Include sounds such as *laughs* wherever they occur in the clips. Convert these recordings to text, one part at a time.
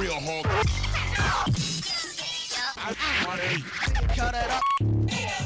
real hard. *laughs* Cut it up.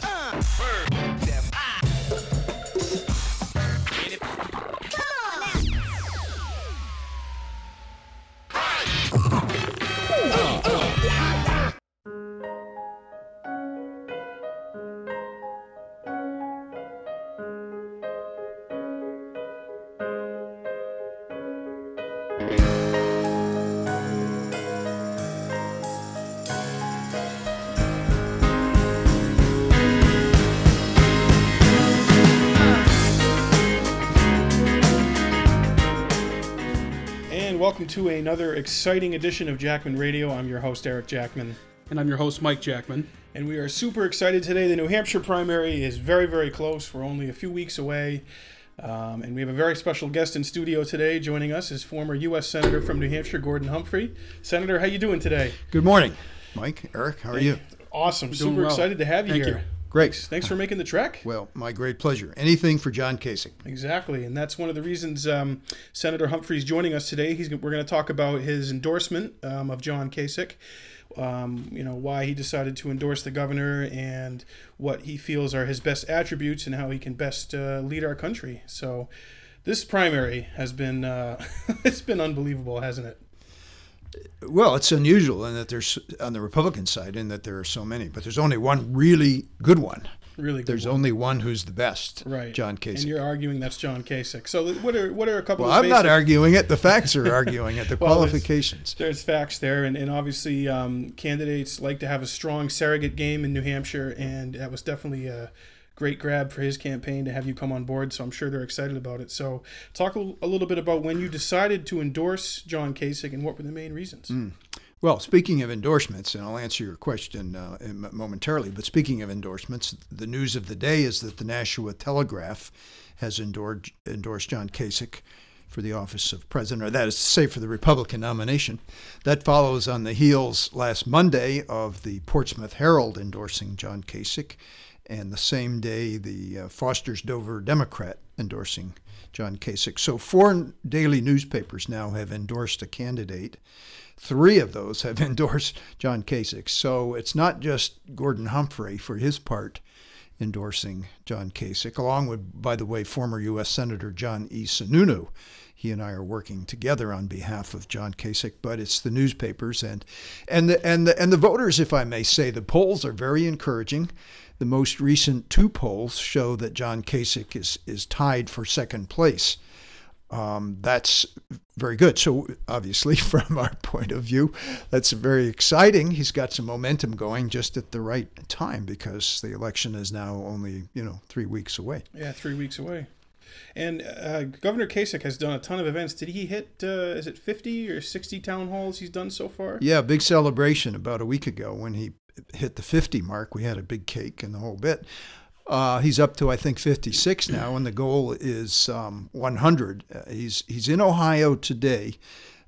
To another exciting edition of Jackman Radio. I'm your host, Eric Jackman. And I'm your host, Mike Jackman. And we are super excited today. The New Hampshire primary is very, very close. We're only a few weeks away. Um, and we have a very special guest in studio today. Joining us is former U.S. Senator from New Hampshire, Gordon Humphrey. Senator, how you doing today? Good morning, Mike. Eric, how are you? Awesome. Super well. excited to have you Thank here. you. Great. Thanks for making the trek. Well, my great pleasure. Anything for John Kasich. Exactly, and that's one of the reasons um, Senator Humphrey's joining us today. He's we're going to talk about his endorsement um, of John Kasich. Um, you know why he decided to endorse the governor and what he feels are his best attributes and how he can best uh, lead our country. So, this primary has been uh, *laughs* it's been unbelievable, hasn't it? Well, it's unusual in that there's on the Republican side in that there are so many, but there's only one really good one. Really, good There's one. only one who's the best. right John Kasich. And you're arguing that's John Kasich. So, what are what are a couple? Well, of I'm not arguing it. The facts are arguing it. The *laughs* Well, qualifications. There's facts there, and, and obviously um, candidates like to have a strong surrogate game in New Hampshire, and that was definitely a great grab for his campaign to have you come on board. So I'm sure they're excited about it. So talk a, little bit about when you decided to endorse John Kasich and what were the main reasons. Well, speaking of endorsements, and I'll answer your question uh, momentarily, but speaking of endorsements, the news of the day is that the Nashua Telegraph has endorsed, endorsed John Kasich for the office of president, or that is to say, for the Republican nomination. That follows on the heels last Monday of the Portsmouth Herald endorsing John Kasich, and the same day the uh, Foster's Dover Democrat endorsing John Kasich. So four daily newspapers now have endorsed a candidate. Three of those have *laughs* endorsed John Kasich. So it's not just Gordon Humphrey for his part endorsing John Kasich, along with, by the way, former U.S. Senator John E. Sununu. He and I are working together on behalf of John Kasich, but it's the newspapers and and the and the and the voters, if I may say, the polls are very encouraging. The most recent two polls show that John Kasich is is tied for second place. Um, that's very good. So, obviously, *laughs* from our point of view, that's very exciting. He's got some momentum going just at the right time because the election is now only, you know, three weeks away. Yeah, three weeks away. And uh, Governor Kasich has done a ton of events. Did he hit, uh, is it 50 or 60 town halls he's done so far? Yeah, big celebration about a week ago when he hit the 50 mark. We had a big cake and the whole bit. Uh, he's up to I think 56 now, and the goal is um, 100. Uh, he's he's in Ohio today.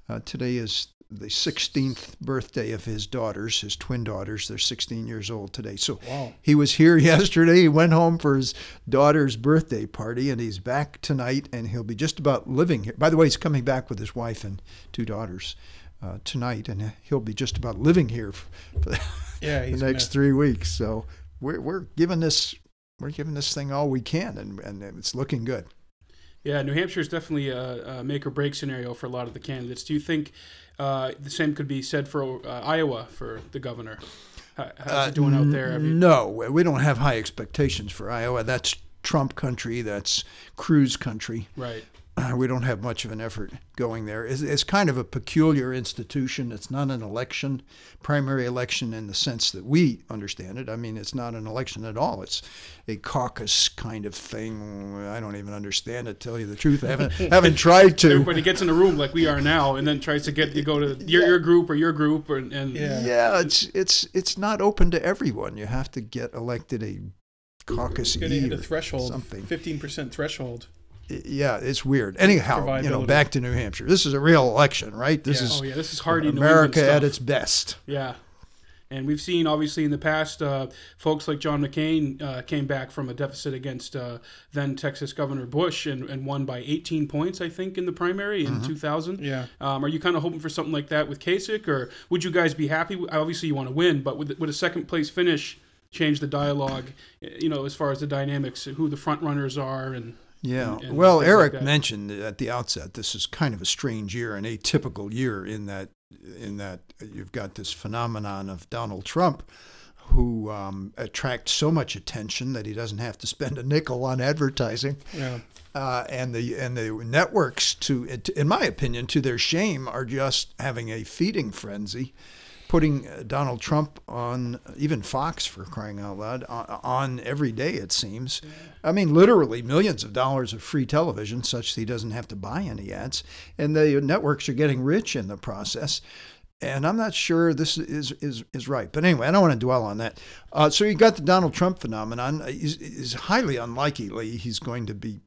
Uh, today is the 16th birthday of his daughters, his twin daughters. They're 16 years old today. So Wow. he was here *laughs* yesterday. He went home for his daughter's birthday party, and he's back tonight. And he'll be just about living here. By the way, he's coming back with his wife and two daughters uh, tonight, and he'll be just about living here for, for *laughs* the, Yeah, the next gonna- three weeks. So we're we're giving this we're giving this thing all we can, and and it's looking good. Yeah, New Hampshire is definitely a, a make or break scenario for a lot of the candidates. Do you think uh, the same could be said for uh, Iowa for the governor? How, how's it doing out there? Have you- No, we don't have high expectations for Iowa. That's Trump country. That's Cruz country. Right. *clears throat* we don't have much of an effort going there. It's, it's kind of a peculiar institution. It's not an election, primary election in the sense that we understand it. I mean, it's not an election at all. It's a caucus kind of thing. I don't even understand it. Tell you the truth, I haven't *laughs* haven't tried to. Everybody gets in a room like we are now, and then tries to get you go to your, your group or your group, or, and Yeah. Yeah, it's it's it's not open to everyone. You have to get elected a caucus Gonna hit E a or threshold, something. 15% threshold. Yeah, it's weird. Anyhow, you know, back to New Hampshire. This is a real election, right? This Yeah. is oh yeah, this is hardy America at its best. yeah. And we've seen, obviously, in the past, uh, folks like John McCain uh, came back from a deficit against uh, then Texas Governor Bush and, and won by 18 points, I think, in the primary in 2000. Yeah. Um, are you kind of hoping for something like that with Kasich, or would you guys be happy? Obviously, you want to win, but would, would a second place finish change the dialogue, you know, as far as the dynamics, who the front runners are, and Yeah. and- and well, things like Eric mentioned at the outset this is kind of a strange year, an atypical year in that in that you've got this phenomenon of Donald Trump who um, attracts so much attention that he doesn't have to spend a nickel on advertising. Yeah. Uh, and the and the networks, to in my opinion, to their shame, are just having a feeding frenzy, putting uh, Donald Trump on even Fox for crying out loud on, on every day. It seems, I mean, literally millions of dollars of free television, such that he doesn't have to buy any ads, and the networks are getting rich in the process. And I'm not sure this is is, is right. But anyway, I don't want to dwell on that. Uh, so you got the Donald Trump phenomenon. Is is highly unlikely he's going to be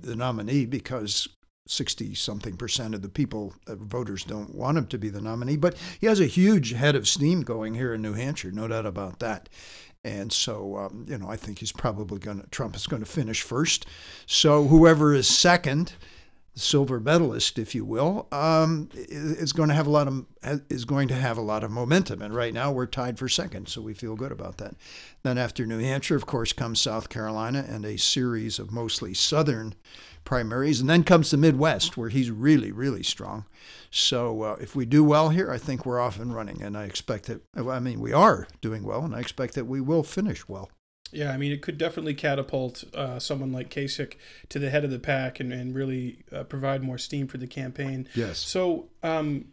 the nominee because 60 something percent of the people, uh, voters, don't want him to be the nominee. But he has a huge head of steam going here in New Hampshire, no doubt about that. And so, um, you know, I think he's probably going to, Trump is going to finish first. So whoever is second, silver medalist, if you will, um, is going to have a lot of is going to have a lot of momentum. And right now we're tied for second, so we feel good about that. Then after New Hampshire, of course, comes South Carolina and a series of mostly southern primaries, and then comes the Midwest, where he's really, really strong. So uh, if we do well here, I think we're off and running, and I expect that. I mean, we are doing well, and I expect that we will finish well. Yeah, I mean, it could definitely catapult uh, someone like Kasich to the head of the pack and, and really uh, provide more steam for the campaign. Yes. So, um,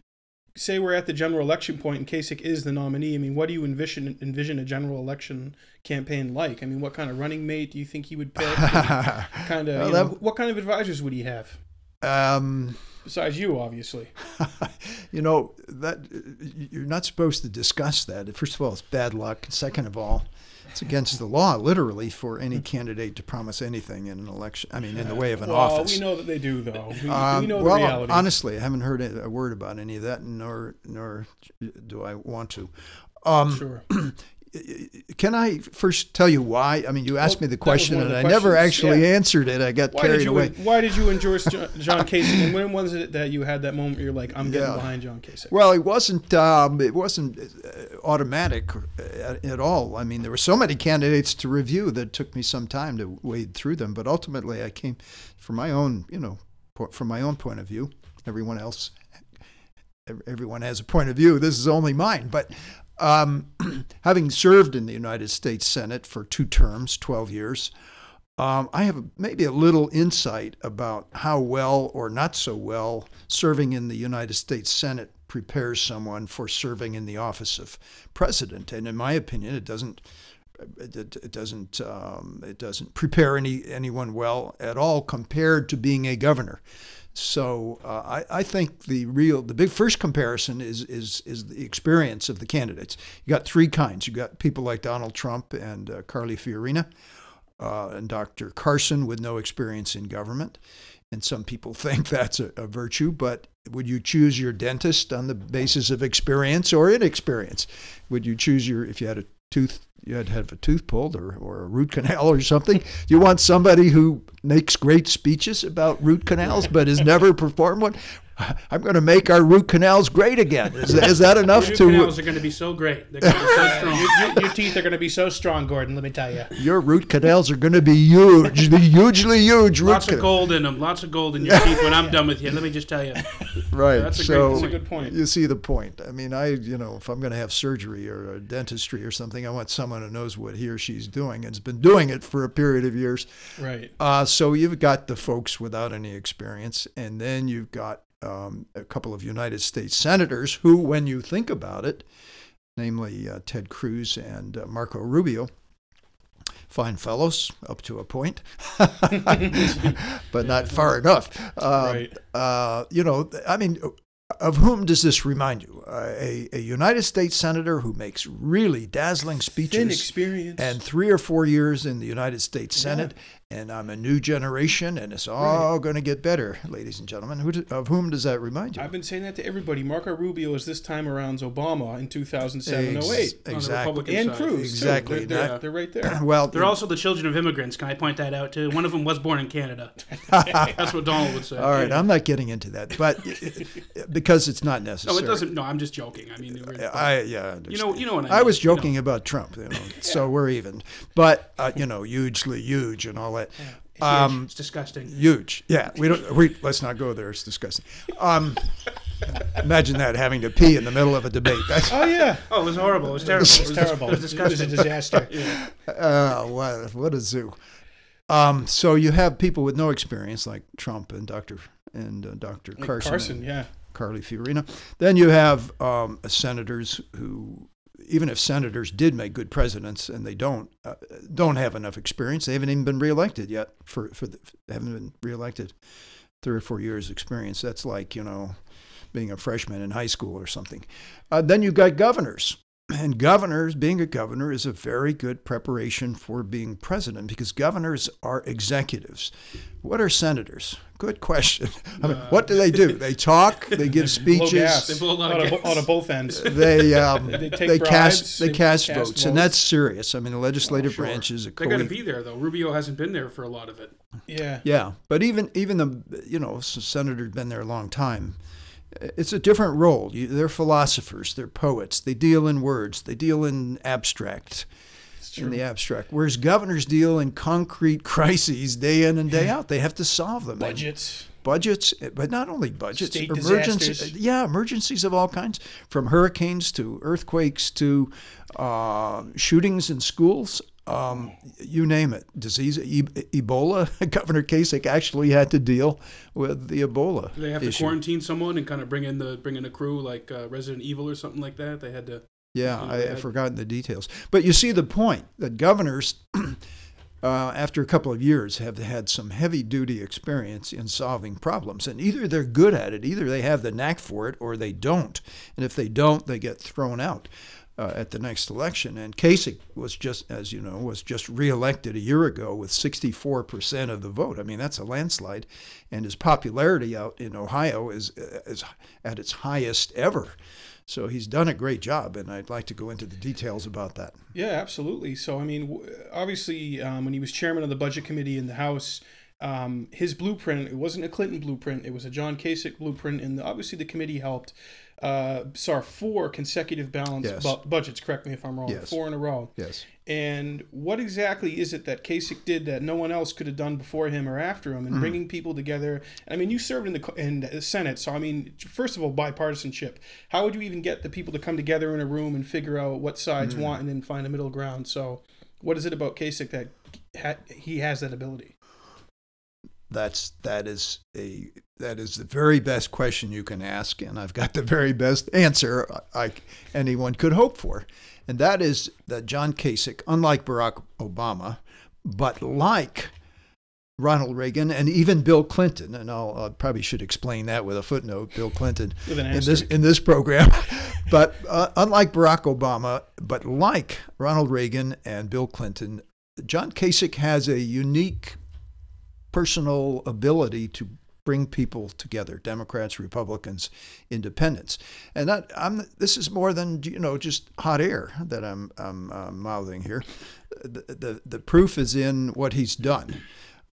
say we're at the general election point and Kasich is the nominee. I mean, what do you envision envision a general election campaign like? I mean, what kind of running mate do you think he would pick? *laughs* kind of, Well, know, that- what kind of advisors would he have Um, besides you, obviously? *laughs* you know that you're not supposed to discuss that. First of all, it's bad luck. Second of all, it's against the law, literally, for any candidate to promise anything in an election. I mean, in the way of an well, office. we know that they do, though. We, we Um, know the well, reality. honestly, I haven't heard a a word about any of that, nor nor do I want to. Um, sure. *clears throat* Can I first tell you why? I mean, you asked Well, me the question, and the I never actually yeah. answered it. I got Why carried away. why did you endorse John, John Kasich? And when was it that you had that moment where you're like, I'm getting Yeah. behind John Kasich? Well, it wasn't. Um, it wasn't uh, automatic at, at all. I mean, there were so many candidates to review that it took me some time to wade through them. But ultimately, I came from my own, you know, from my own point of view. Everyone else, everyone has a point of view. This is only mine. But um, *clears throat* having served in the United States Senate for two terms, twelve years. Um, I have maybe a little insight about how well or not so well serving in the United States Senate prepares someone for serving in the office of president. And in my opinion, it doesn't. It, it doesn't. Um, it doesn't prepare any anyone well at all compared to being a governor. So uh, I, I think the real, the big first comparison is is is the experience of the candidates. You got three kinds. You got people like Donald Trump and uh, Carly Fiorina uh, and Dr. Carson with no experience in government. And some people *laughs* think that's a, a virtue, but would you choose your dentist on the basis of experience or inexperience? Would you choose your, if you had a tooth, you had to have a tooth pulled or, or a root canal or something? You want somebody who makes great speeches about root canals but has never performed one? I'm going to make our root canals great again. Is, is that enough Root to? canals are going to be so great. They're going to be so *laughs* strong. your, your teeth are going to be so strong, Gordon. Let me tell you. Your root canals are going to be huge, hugely huge root Lots of gold in them. Lots of gold in your teeth when I'm *laughs* done with you. Let me just tell you. Right. That's a so point. That's a good point. You see the point. I mean, I, you know, if I'm going to have surgery or a dentistry or something, I want someone who knows what he or she's doing and has been doing it for a period of years. Right. Uh, so you've got the folks without any experience, and then you've got um, a couple of United States senators who, when you think about it, namely uh, Ted Cruz and uh, Marco Rubio, fine fellows up to a point, *laughs* but not far enough. Uh, Right. uh, you know, I mean, of whom does this remind you? Uh, a, a United States senator who makes really dazzling speeches. And three or four years in the United States Senate, and I'm a new generation, and it's all going to get better, ladies and gentlemen. Who do, of whom does that remind you? I've been saying that to everybody. Marco Rubio is this time around Obama in 2007 Ex- 08. On the Exactly. Republican And side. Cruz. too. Exactly. They're, they're, Not- they're right there. *clears throat* Well, They're also the children of immigrants. Can I point that out too? One of them was born in Canada. *laughs* That's what Donald would say. all right. I'm not getting into that, but *laughs* because it's not necessary. No, it doesn't. No, I'm just joking. I mean, we're- I yeah. I you know, you know what I mean. I was you know. joking about Trump, you know, *laughs* so we're even. But uh, you know, hugely huge and all that. Um, it's disgusting. huge, yeah. We don't. We let's not go there. It's disgusting. Um, imagine that having to pee in the middle of a debate. That's Oh, yeah. Oh, it was horrible. It was terrible. It was, It's terrible. It was disgusting. It was a disaster. *laughs* uh, what what a zoo. Um, so you have people with no experience like Trump and Dr. and uh, Dr. Like Carson, Carson, yeah. Carly Fiorina. Then you have um, senators who, even if senators did make good presidents, and they don't, uh, don't have enough experience. They haven't even been reelected yet. For for the, haven't been reelected. Three or four years experience. That's like you know, being a freshman in high school or something. Uh, then you've got governors. And governors, being a governor is a very good preparation for being president because governors are executives. What are senators? Good question. *laughs* I mean, what do they do? They talk, they give *laughs* Blow gas. speeches, They blow a lot of out, gas. of, out of both ends. *laughs* they um, They take they bribes, cast they they cast, cast votes, and that's serious. I mean, the legislative Sure. branch is a They're going to be there though. Rubio hasn't been there for a lot of it. Yeah. Yeah, but even even the you know senator's been there a long time. It's a different role. You, they're philosophers. They're poets. They deal in words. They deal in abstract. In the abstract, whereas governors deal in concrete *laughs* crises day in and day out. They have to solve them. And Budgets. budgets, but not only budgets, State emergencies. disasters. Yeah, emergencies of all kinds, from hurricanes to earthquakes to uh, shootings in schools. Um, you name it, disease, e- Ebola. *laughs* Governor Kasich actually had to deal with the Ebola They have to quarantine someone and kind of bring in the bring in a crew like uh, Resident Evil or something like that. They had to. Yeah, I, they I've had- forgotten the details. But you see the point that governors, *clears throat* uh, after a couple of years, have had some heavy duty experience in solving problems. And either they're good at it, either they have the knack for it, or they don't. And if they don't, they get thrown out. Uh, at the next election, and Kasich was just, as you know, was just reelected a year ago with 64% of the vote. I mean, that's a landslide, and his popularity out in Ohio is is at its highest ever. So he's done a great job, and I'd like to go into the details about that. Yeah, absolutely. So, I mean, obviously, um, when he was chairman of the budget committee in the House, um, his blueprint, it wasn't a Clinton blueprint, it was a John Kasich blueprint. And obviously, the committee helped. Uh, saw four consecutive balanced Yes. bu- budgets, correct me if I'm wrong, Yes. four in a row. Yes. And what exactly is it that Kasich did that no one else could have done before him or after him, and bringing people together? I mean, you served in the in the Senate, so I mean, first of all, bipartisanship. How would you even get the people to come together in a room and figure out what sides want and then find a middle ground? So, what is it about Kasich that ha- he has that ability? That's that is a that is the very best question you can ask, and I've got the very best answer I, anyone could hope for, and that is that John Kasich, unlike Barack Obama, but like Ronald Reagan and even Bill Clinton, and I'll, I probably should explain that with a footnote. Bill Clinton *laughs* in this in this program, *laughs* but uh, unlike Barack Obama, but like Ronald Reagan and Bill Clinton, John Kasich has a unique personal ability to bring people together democrats republicans independents. And that i'm this is more than you know just hot air that i'm i'm uh, mouthing here. The, the the proof is in what he's done.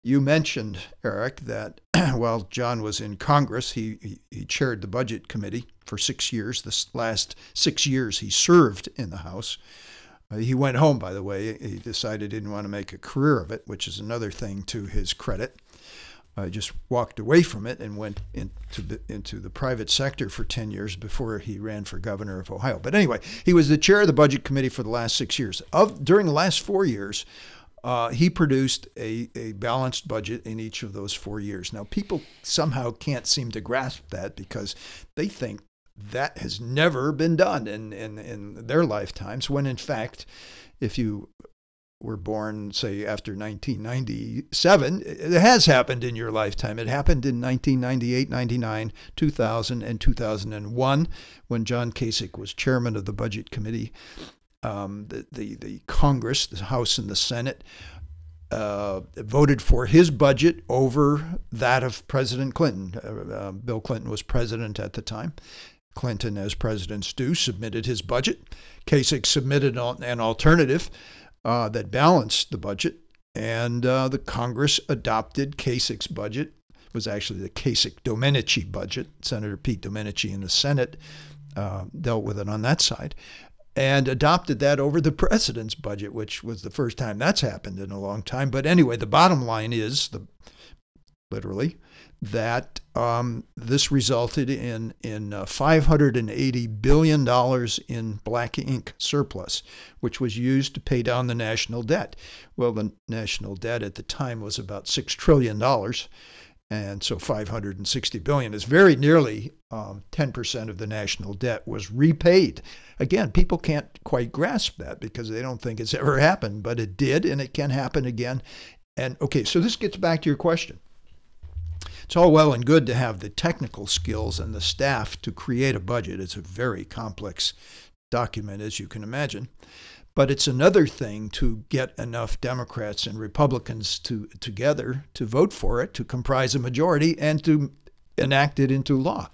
You mentioned eric that *clears throat* while john was in congress he, he he chaired the budget committee for 6 years this last 6 years he served in the house he went home, by the way. He decided he didn't want to make a career of it, which is another thing to his credit. Uh, just walked away from it and went into the, into the private sector for 10 years before he ran for governor of Ohio. But anyway, he was the chair of the budget committee for the last six years. Of During the last four years, uh, he produced a, a balanced budget in each of those four years. Now, people somehow can't seem to grasp that because they think that has never been done in, in, in their lifetimes, when in fact, if you were born, say, after 1997, it has happened in your lifetime. It happened in 1998, 99, 2000, and 2001 when John Kasich was chairman of the Budget Committee. Um, the, the, the Congress, the House and the Senate, uh, voted for his budget over that of President Clinton. Uh, uh, Bill Clinton was president at the time. Clinton, as presidents do, submitted his budget. Kasich submitted an alternative uh, that balanced the budget, and uh, the Congress adopted Kasich's budget. It was actually the Kasich Domenici budget. Senator Pete Domenici in the Senate uh, dealt with it on that side and adopted that over the president's budget, which was the first time that's happened in a long time. But anyway, the bottom line is the literally that um, this resulted in in uh, 580 billion dollars in black ink surplus, which was used to pay down the national debt. Well, the national debt at the time was about six trillion dollars, and so 560 billion is very nearly um, 10% of the national debt was repaid. Again, people can't quite grasp that because they don't think it's ever happened, but it did, and it can happen again. And okay, so this gets back to your question it's all well and good to have the technical skills and the staff to create a budget. It's a very complex document, as you can imagine. But it's another thing to get enough Democrats and Republicans to, together to vote for it, to comprise a majority, and to enact it into law.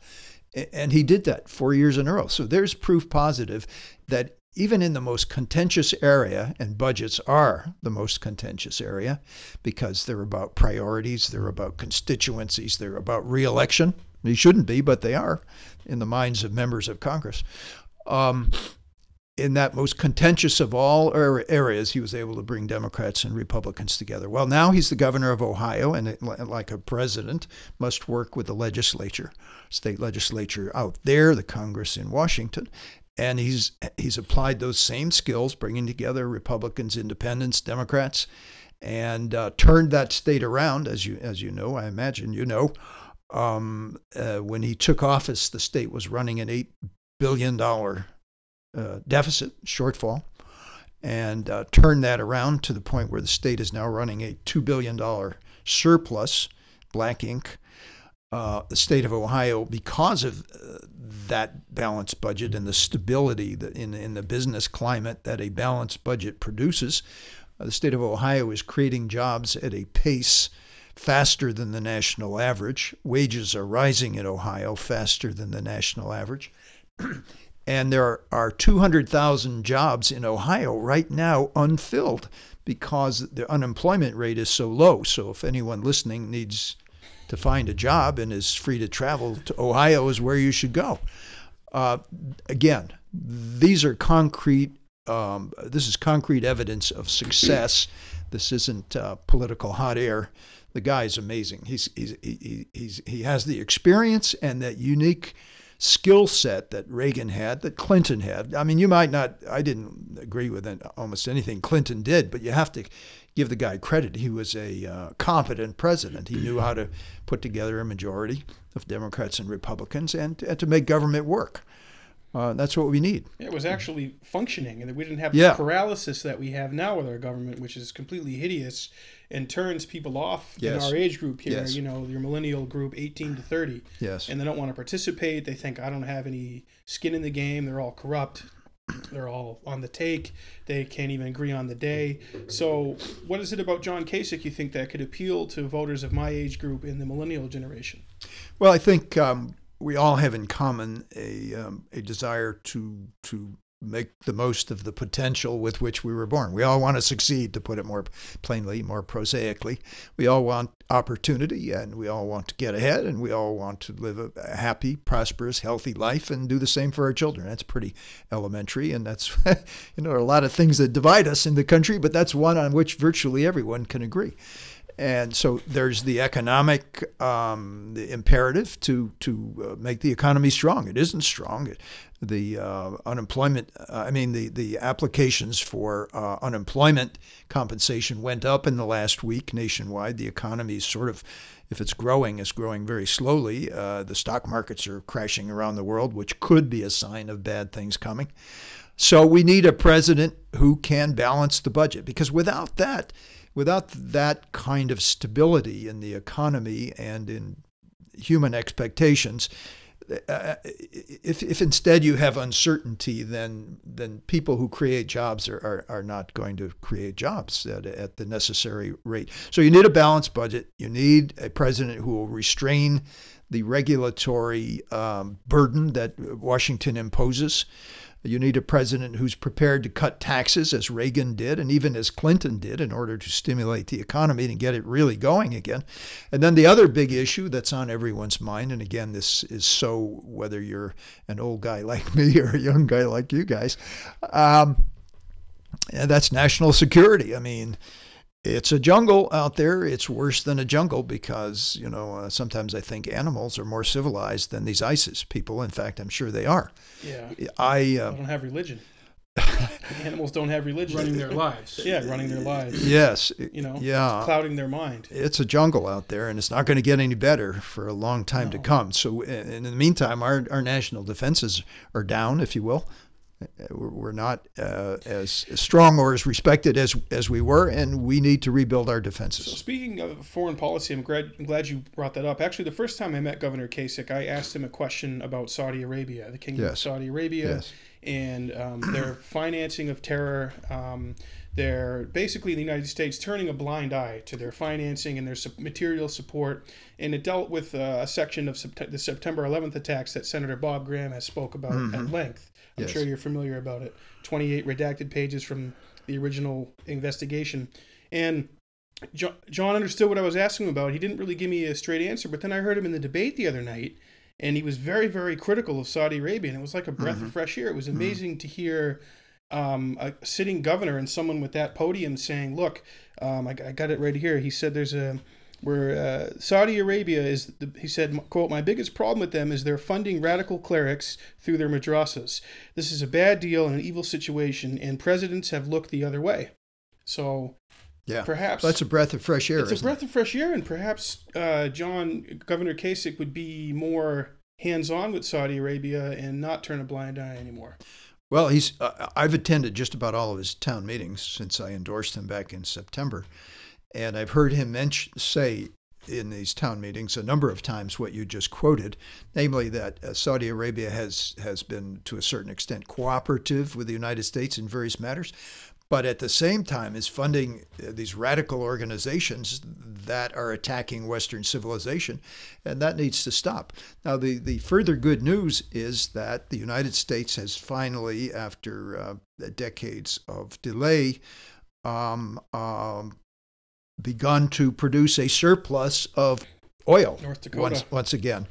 And he did that four years in a row. So there's proof positive that even in the most contentious area, and budgets are the most contentious area because they're about priorities, they're about constituencies, they're about reelection. They shouldn't be, but they are in the minds of members of Congress. Um, in that most contentious of all areas, he was able to bring Democrats and Republicans together. Well, now he's the governor of Ohio, and like a president, must work with the legislature, state legislature out there, the Congress in Washington, and he's he's applied those same skills, bringing together Republicans, Independents, Democrats, and uh, turned that state around. As you as you know, I imagine you know, um, uh, when he took office, the state was running an eight billion dollar uh, deficit shortfall, and uh, turned that around to the point where the state is now running a two billion dollar surplus, black ink. Uh, the state of Ohio, because of uh, that balanced budget and the stability in, in the business climate that a balanced budget produces, uh, the state of Ohio is creating jobs at a pace faster than the national average. Wages are rising in Ohio faster than the national average. *clears throat* and there are 200,000 jobs in Ohio right now unfilled because the unemployment rate is so low. So if anyone listening needs to find a job and is free to travel to Ohio is where you should go. Uh, again, these are concrete. Um, this is concrete evidence of success. This isn't uh, political hot air. The guy is amazing. He's, he's, he, he's, he has the experience and that unique skill set that Reagan had, that Clinton had. I mean, you might not, I didn't agree with almost anything Clinton did, but you have to give the guy credit. He was a uh, competent president. He knew how to put together a majority of Democrats and Republicans and, and to make government work. Uh, that's what we need. It was actually functioning, and we didn't have yeah. the paralysis that we have now with our government, which is completely hideous and turns people off yes. in our age group here. Yes. You know, your millennial group, eighteen to thirty. Yes. And they don't want to participate. They think I don't have any skin in the game. They're all corrupt. They're all on the take. They can't even agree on the day. So, what is it about John Kasich you think that could appeal to voters of my age group in the millennial generation? Well, I think um, we all have in common a um, a desire to to make the most of the potential with which we were born. We all want to succeed, to put it more plainly, more prosaically. We all want opportunity and we all want to get ahead and we all want to live a happy, prosperous, healthy life and do the same for our children. That's pretty elementary and that's, *laughs* you know, a lot of things that divide us in the country, but that's one on which virtually everyone can agree. And so there's the economic um, the imperative to to uh, make the economy strong. It isn't strong. The uh, unemployment, uh, I mean, the, the applications for uh, unemployment compensation went up in the last week nationwide. The economy is sort of, if it's growing, is growing very slowly. Uh, the stock markets are crashing around the world, which could be a sign of bad things coming. So we need a president who can balance the budget because without that, without that kind of stability in the economy and in human expectations, uh, if, if instead you have uncertainty, then then people who create jobs are, are, are not going to create jobs at, at the necessary rate. So you need a balanced budget. You need a president who will restrain the regulatory um, burden that Washington imposes. You need a president who's prepared to cut taxes, as Reagan did, and even as Clinton did, in order to stimulate the economy and get it really going again. And then the other big issue that's on everyone's mind, and again, this is so whether you're an old guy like me *laughs* or a young guy like you guys, um, and that's national security. I mean, it's a jungle out there. It's worse than a jungle because, you know, uh, sometimes I think animals are more civilized than these ISIS people. In fact, I'm sure they are. Yeah. I uh, don't have religion. *laughs* animals don't have religion. Running their lives. Yeah, running their lives. Yes. You know, yeah. clouding their mind. It's a jungle out there, and it's not going to get any better for a long time no. to come. So, in the meantime, our, our national defenses are down, if you will we're not uh, as strong or as respected as as we were, and we need to rebuild our defenses. So speaking of foreign policy, I'm glad, I'm glad you brought that up. Actually, the first time I met Governor Kasich, I asked him a question about Saudi Arabia, the Kingdom yes. of Saudi Arabia, yes. and um, their *clears throat* financing of terror. Um, they're basically the United States turning a blind eye to their financing and their material support. And it dealt with uh, a section of the September 11th attacks that Senator Bob Graham has spoke about mm-hmm. at length. I'm yes. sure you're familiar about it. 28 redacted pages from the original investigation. And John understood what I was asking him about. He didn't really give me a straight answer, but then I heard him in the debate the other night, and he was very, very critical of Saudi Arabia. And it was like a breath mm-hmm. of fresh air. It was mm-hmm. amazing mm-hmm. to hear um, a sitting governor and someone with that podium saying, "Look, um, I, I, got it right here." He said, "There's a where uh, Saudi Arabia is." The, he said, "quote My biggest problem with them is they're funding radical clerics through their madrasas. This is a bad deal and an evil situation, and presidents have looked the other way." So. Yeah, perhaps that's a breath of fresh air. It's a breath it? of fresh air, and perhaps uh, John Governor Kasich would be more hands-on with Saudi Arabia and not turn a blind eye anymore. Well, he's. Uh, I've attended just about all of his town meetings since I endorsed him back in September, and I've heard him mention, say in these town meetings a number of times what you just quoted, namely that uh, Saudi Arabia has has been to a certain extent cooperative with the United States in various matters, but at the same time is funding uh, these radical organizations that are attacking Western civilization, and that needs to stop. Now, the, the further good news is that the United States has finally, after uh, decades of delay, um, um, begun to produce a surplus of oil North Dakota. once, once again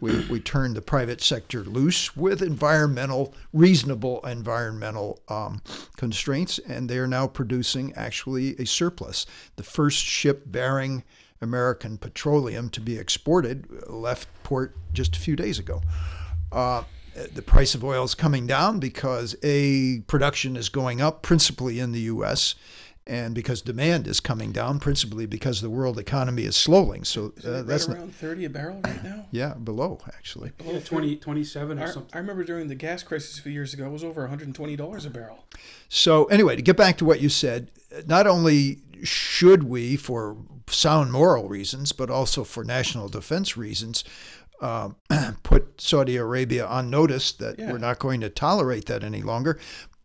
we, we turned the private sector loose with environmental, reasonable environmental um, constraints, and they are now producing actually a surplus. The first ship bearing American petroleum to be exported left port just a few days ago. Uh, the price of oil is coming down because a production is going up, principally in the U.S and because demand is coming down, principally because the world economy is slowing. So uh, right that's around not, thirty a barrel right now. Yeah, below actually. Below yeah, 20, 27 or I, something. I remember during the gas crisis a few years ago, it was over one hundred and twenty dollars a barrel. So anyway, to get back to what you said, not only should we, for sound moral reasons, but also for national defense reasons, uh, *clears throat* put Saudi Arabia on notice that yeah. we're not going to tolerate that any longer.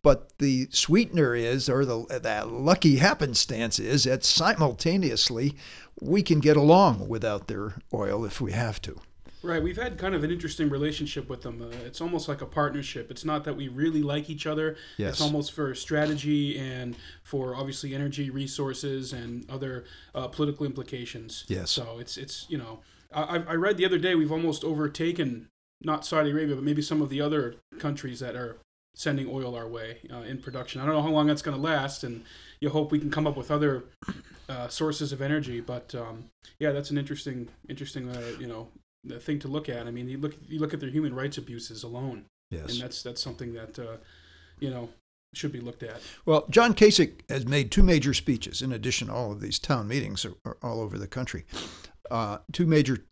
But the sweetener is, or the that lucky happenstance is, that simultaneously we can get along without their oil if we have to. Right. We've had kind of an interesting relationship with them. Uh, it's almost like a partnership. It's not that we really like each other. Yes. It's almost for strategy and for obviously energy resources and other uh, political implications. Yes. So it's it's you know I, I read the other day we've almost overtaken not Saudi Arabia but maybe some of the other countries that are sending oil our way uh, in production. I don't know how long that's going to last, and you hope we can come up with other uh, sources of energy. But um, yeah, that's an interesting, interesting, uh, you know, thing to look at. I mean, you look, you look at their human rights abuses alone, yes, and that's that's something that uh, you know should be looked at. Well, John Kasich has made two major speeches in addition to all of these town meetings all over the country. Uh, two major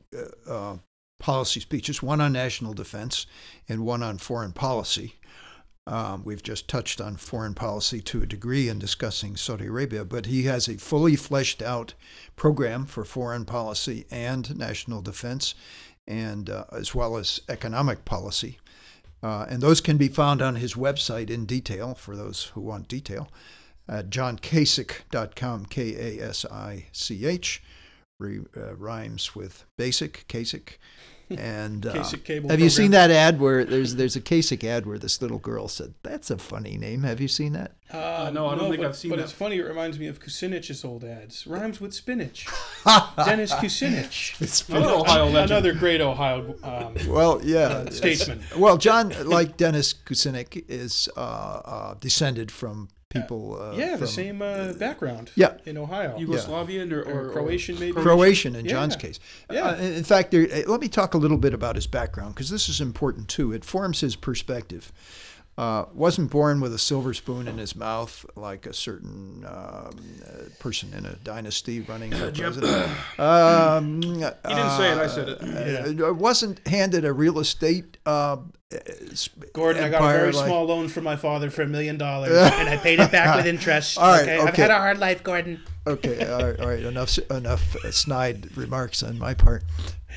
uh, policy speeches, one on national defense and one on foreign policy. Um, we've just touched on foreign policy to a degree in discussing Saudi Arabia, but he has a fully fleshed out program for foreign policy and national defense, and uh, as well as economic policy. Uh, and those can be found on his website in detail for those who want detail at johnkasich.com, K A S I C H. Uh, rhymes with basic, Kasich. And uh, Kasich Cable have you seen that ad where there's there's a Kasich ad where this little girl said, "That's a funny name." Have you seen that? Uh, no, I don't think but, I've seen it. But that. it's funny. It reminds me of Kucinich's old ads. Rhymes with spinach. *laughs* Dennis Kucinich. Another Ohio legend. Another great Ohio um, Well, yeah, uh, statesman. Well, John, like Dennis Kucinich, is uh, uh, descended from people. Uh, Yeah, the same uh, background. Yeah. in Ohio. Yugoslavian or, or, or Croatian, maybe. Croatian in Yeah. John's case. Yeah. Uh, in fact, there, uh, let me talk a little bit about his background because this is important too. It forms his perspective. Uh, wasn't born with a silver spoon in his mouth like a certain um, uh, person in a dynasty running for president. *coughs* Um, he He didn't say it. I said it. Uh, wasn't handed a real estate. Gordon, I got a very like- small loan from my father for a million dollars, *laughs* and I paid it back with interest. All right, okay? I've had a hard life, Gordon. okay, all right, all right. Enough, enough uh, snide remarks on my part.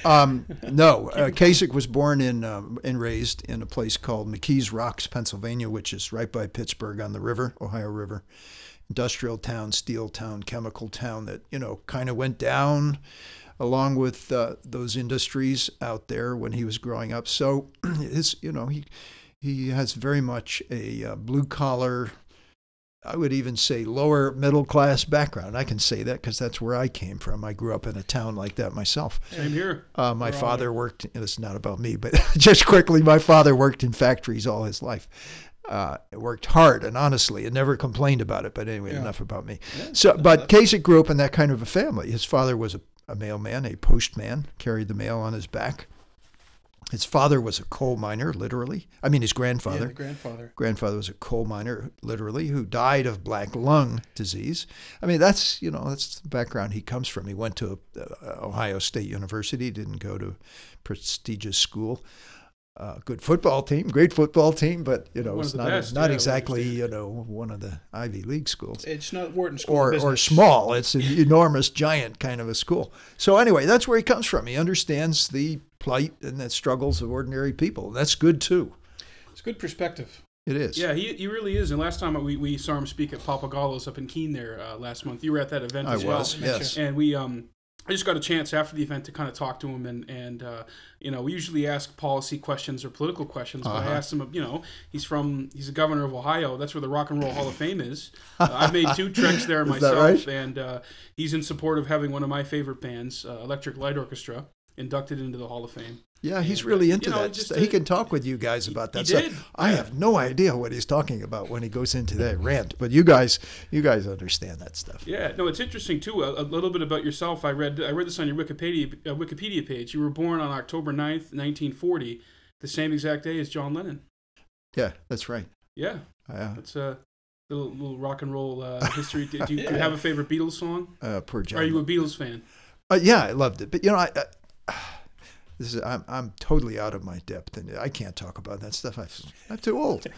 Um, no, uh, *laughs* Kasich was born in um, and raised in a place called McKees Rocks, Pennsylvania, which is right by Pittsburgh on the river, Ohio River. Industrial town, steel town, chemical town that you know kind of went down along with uh, those industries out there when he was growing up. So *clears throat* his, you know, he he has very much a uh, blue collar. I would even say lower middle class background. I can say that because that's where I came from. I grew up in a town like that myself. Same here. Uh, my We're father worked. It's not about me, but *laughs* just quickly, my father worked in factories all his life. Uh, worked hard and honestly, and never complained about it. But anyway, Yeah. enough about me. So, but Kasich grew up in that kind of a family. His father was a, a mailman, a postman, carried the mail on his back. His father was a coal miner, literally. I mean, his grandfather the grandfather. grandfather was a coal miner, literally, who died of black lung disease. I mean, that's you know that's the background he comes from. He went to uh, Ohio State University, didn't go to prestigious school. Uh, good football team, great football team, but you know One it's not best, not yeah, exactly you know one of the Ivy League schools It's not Wharton School or or small. It's an enormous, giant kind of a school. So anyway, that's where he comes from. He understands the plight and the struggles of ordinary people. That's good too. It's good perspective. It is. Yeah, he, he really is. And last time we, we saw him speak at Papagallos up in Keene there uh, last month. You were at that event I as well. was. Yes. And we um I just got a chance after the event to kind of talk to him and and uh, you know we usually ask policy questions or political questions, but I Uh-huh. asked him you know he's from he's the governor of Ohio. That's where the Rock and Roll Hall of Fame is. Uh, I've made two treks there *laughs* myself, right? and uh, he's in support of having one of my favorite bands, uh, Electric Light Orchestra, inducted into the Hall of Fame. Yeah, he's And, really uh, into you know, that. just he can talk with you guys about that stuff. did, I yeah. have no idea what he's talking about when he goes into that rant, but you guys, you guys understand that stuff. Yeah, no, it's interesting too. A, a little bit about yourself. I read I read this on your Wikipedia uh, Wikipedia page. You were born on October 9th, 1940, the same exact day as John Lennon. Yeah, that's right. Yeah, Uh, that's a little little rock and roll uh, *laughs* history. Do, do you, do you have a favorite Beatles song? uh, poor John. Are you a Beatles fan? Uh, yeah, I loved it, but you know, I, I this is I'm I'm totally out of my depth, and I can't talk about that stuff. I, I'm too old. *laughs*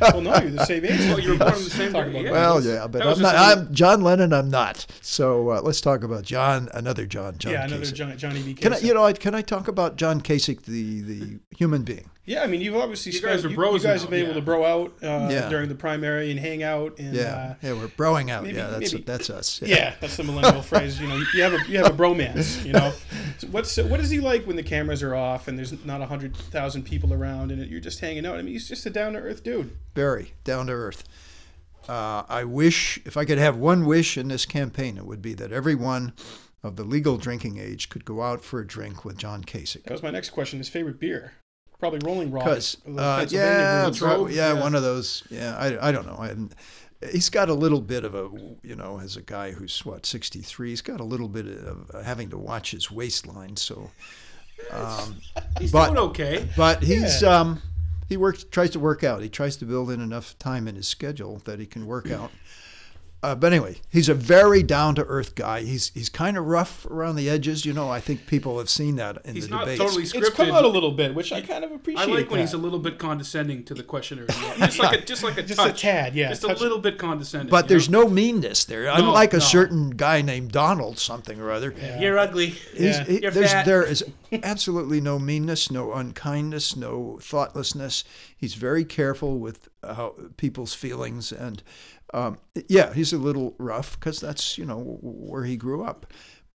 Well, no, you're the same age. Well, you were born on the same Talk day. about Yeah. Well, yeah, but I'm not. just a- I'm John Lennon. I'm not. So uh, let's talk about John. Another John. John yeah, another Kasich. John, Johnny B. Can I, you know, I- can I talk about John Kasich, the the human being? Yeah, I mean, you've obviously You spent, guys are bros you guys now, have been able to bro out uh, Yeah. during the primary and hang out and Yeah, uh, yeah, we're broing out. maybe- yeah, that's maybe- that's us. yeah, that's the millennial *laughs* phrase. You know, you have a you have a bromance. You know, *laughs* So what's what is he like when the cameras are off and there's not a hundred thousand people around and you're just hanging out? I mean, he's just a down to earth dude. very down to earth. Uh, I wish, if I could have one wish in this campaign, it would be that everyone of the legal drinking age could go out for a drink with John Kasich. That was my next question. His favorite beer, probably Rolling Rock. Uh, yeah, yeah, yeah. one of those. Yeah, I, I don't know. I, he's got a little bit of a, you know, as a guy who's what 63, he's got a little bit of uh, having to watch his waistline. So, um, *laughs* He's but- doing okay. but he's Yeah. um, he works tries to work out. He tries to build in enough time in his schedule that he can work *clears throat* out. Uh, but anyway, he's a very down to earth guy. He's he's kind of rough around the edges. You know, I think people have seen that in He's the not debates. totally It's come out a little bit, which I kind of appreciate. I appreciate. like when that. he's a little bit condescending to the questioner. *laughs* just like a, just like a just touch. a tad, yeah. just touch- a little bit condescending. but there's know? no meanness there. Unlike a no. certain guy named Donald something or other. You're ugly. He's, Yeah. he- You're there's, fat. there is absolutely no meanness, no unkindness, no thoughtlessness. He's very careful with how people's feelings, and um, yeah, he's a little rough because that's you know where he grew up,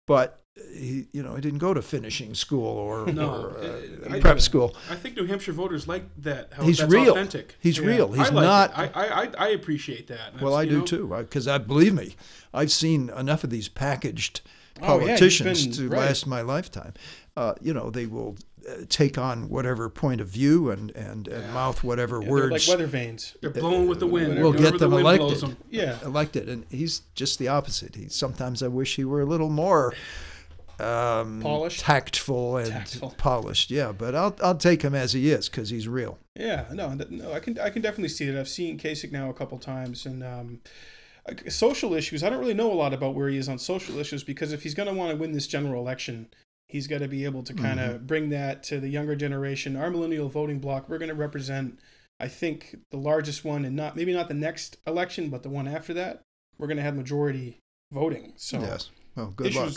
but he you know he didn't go to finishing school or, *laughs* No. or uh, prep school. I think New Hampshire voters like that. How He's that's real. authentic. He's Yeah. real. He's I like not. It. I, I I appreciate that. well, I do know, too, because I believe me, I've seen enough of these packaged Oh, yeah, politicians been- to right. last my lifetime. Uh, you know, they will uh, take on whatever point of view and and, and mouth whatever Yeah, they're like words weather vanes. They're blown with the wind. We'll Wherever get the them wind elected. blows 'em. Yeah. elected, and he's just the opposite. He sometimes I wish he were a little more. Um, Polished? tactful, and Tactful. polished. Yeah, but I'll I'll take him as he is because he's real. Yeah, no, no, I can I can definitely see that. I've seen Kasich now a couple times, and um, social issues. I don't really know a lot about where he is on social issues because if he's going to want to win this general election, he's got to be able to kind of bring that to the younger generation. Our millennial voting bloc. We're going to represent, I think, the largest one, and not maybe not the next election, but the one after that. We're going to have majority voting. So Yes. Well, good luck.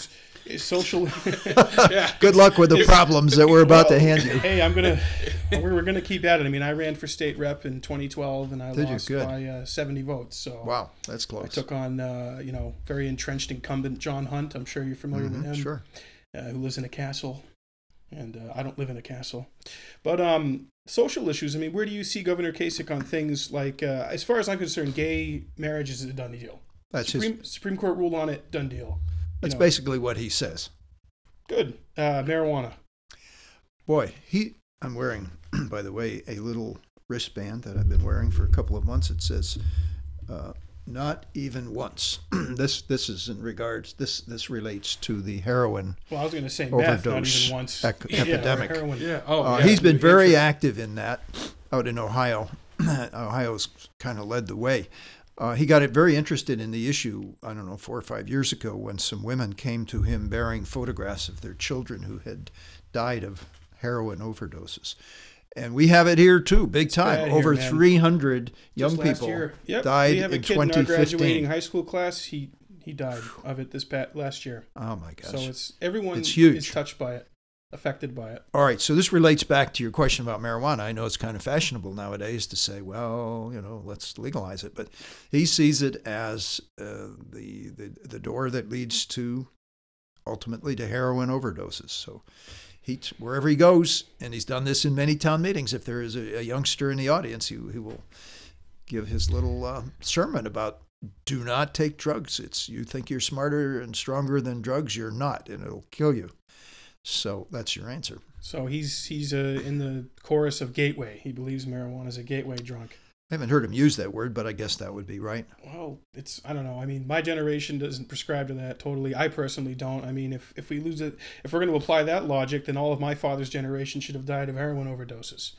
issues, social. *laughs* Yeah. Good luck with the problems that we're about to Well, hand you. Hey, I'm gonna. *laughs* we're, we're gonna keep at it. I mean, I ran for state rep in 2012, and I Did lost by uh, 70 votes. So Wow, that's close. I took on, uh, you know, very entrenched incumbent John Hunt. I'm sure you're familiar with Mhm, him. Sure. Uh, who lives in a castle, and uh, I don't live in a castle. But um, social issues. I mean, where do you see Governor Kasich on things like, uh, as far as I'm concerned, gay marriage is a done deal. That's his. Supreme, Supreme Court ruled on it, done deal. You That's know, basically what he says. good. Uh, marijuana. Boy, he. I'm wearing, *clears throat* by the way, a little wristband that I've been wearing for a couple of months. It says, uh, "Not even once." *clears throat* this this is in regards. This this relates to the heroin. Well, I was going to say meth, not Overdose even once. ec- Yeah, epidemic. heroin. Yeah. Oh, Uh, yeah. he's been very Hampshire. active in that out in Ohio. *clears throat* Ohio's kind of led the way. Uh, he got it very interested in the issue, I don't know, four or five years ago when some women came to him bearing photographs of their children who had died of heroin overdoses. And we have it here too, big time. here, Over man. 300 young people year. Yep. died we have a in kid in our graduating high school class. He he died of it this pat last year. Oh my gosh. So it's everyone It's huge. is touched by it, affected by it. All right, so this relates back to your question about marijuana. I know it's kind of fashionable nowadays to say, well, you know, let's legalize it, but he sees it as uh, the, the the door that leads to ultimately to heroin overdoses. So he wherever he goes, and he's done this in many town meetings. If there is a, a youngster in the audience, he, he will give his little uh, sermon about do not take drugs. It's you think you're smarter and stronger than drugs, you're not, and it'll kill you. So that's your answer. So he's he's uh, in the chorus of gateway. He believes marijuana is a gateway drunk. I haven't heard him use that word, but I guess that would be right. Well, it's I don't know. I mean, my generation doesn't prescribe to that totally. I personally don't. I mean, if if we lose it, if we're going to apply that logic, then all of my father's generation should have died of heroin overdoses.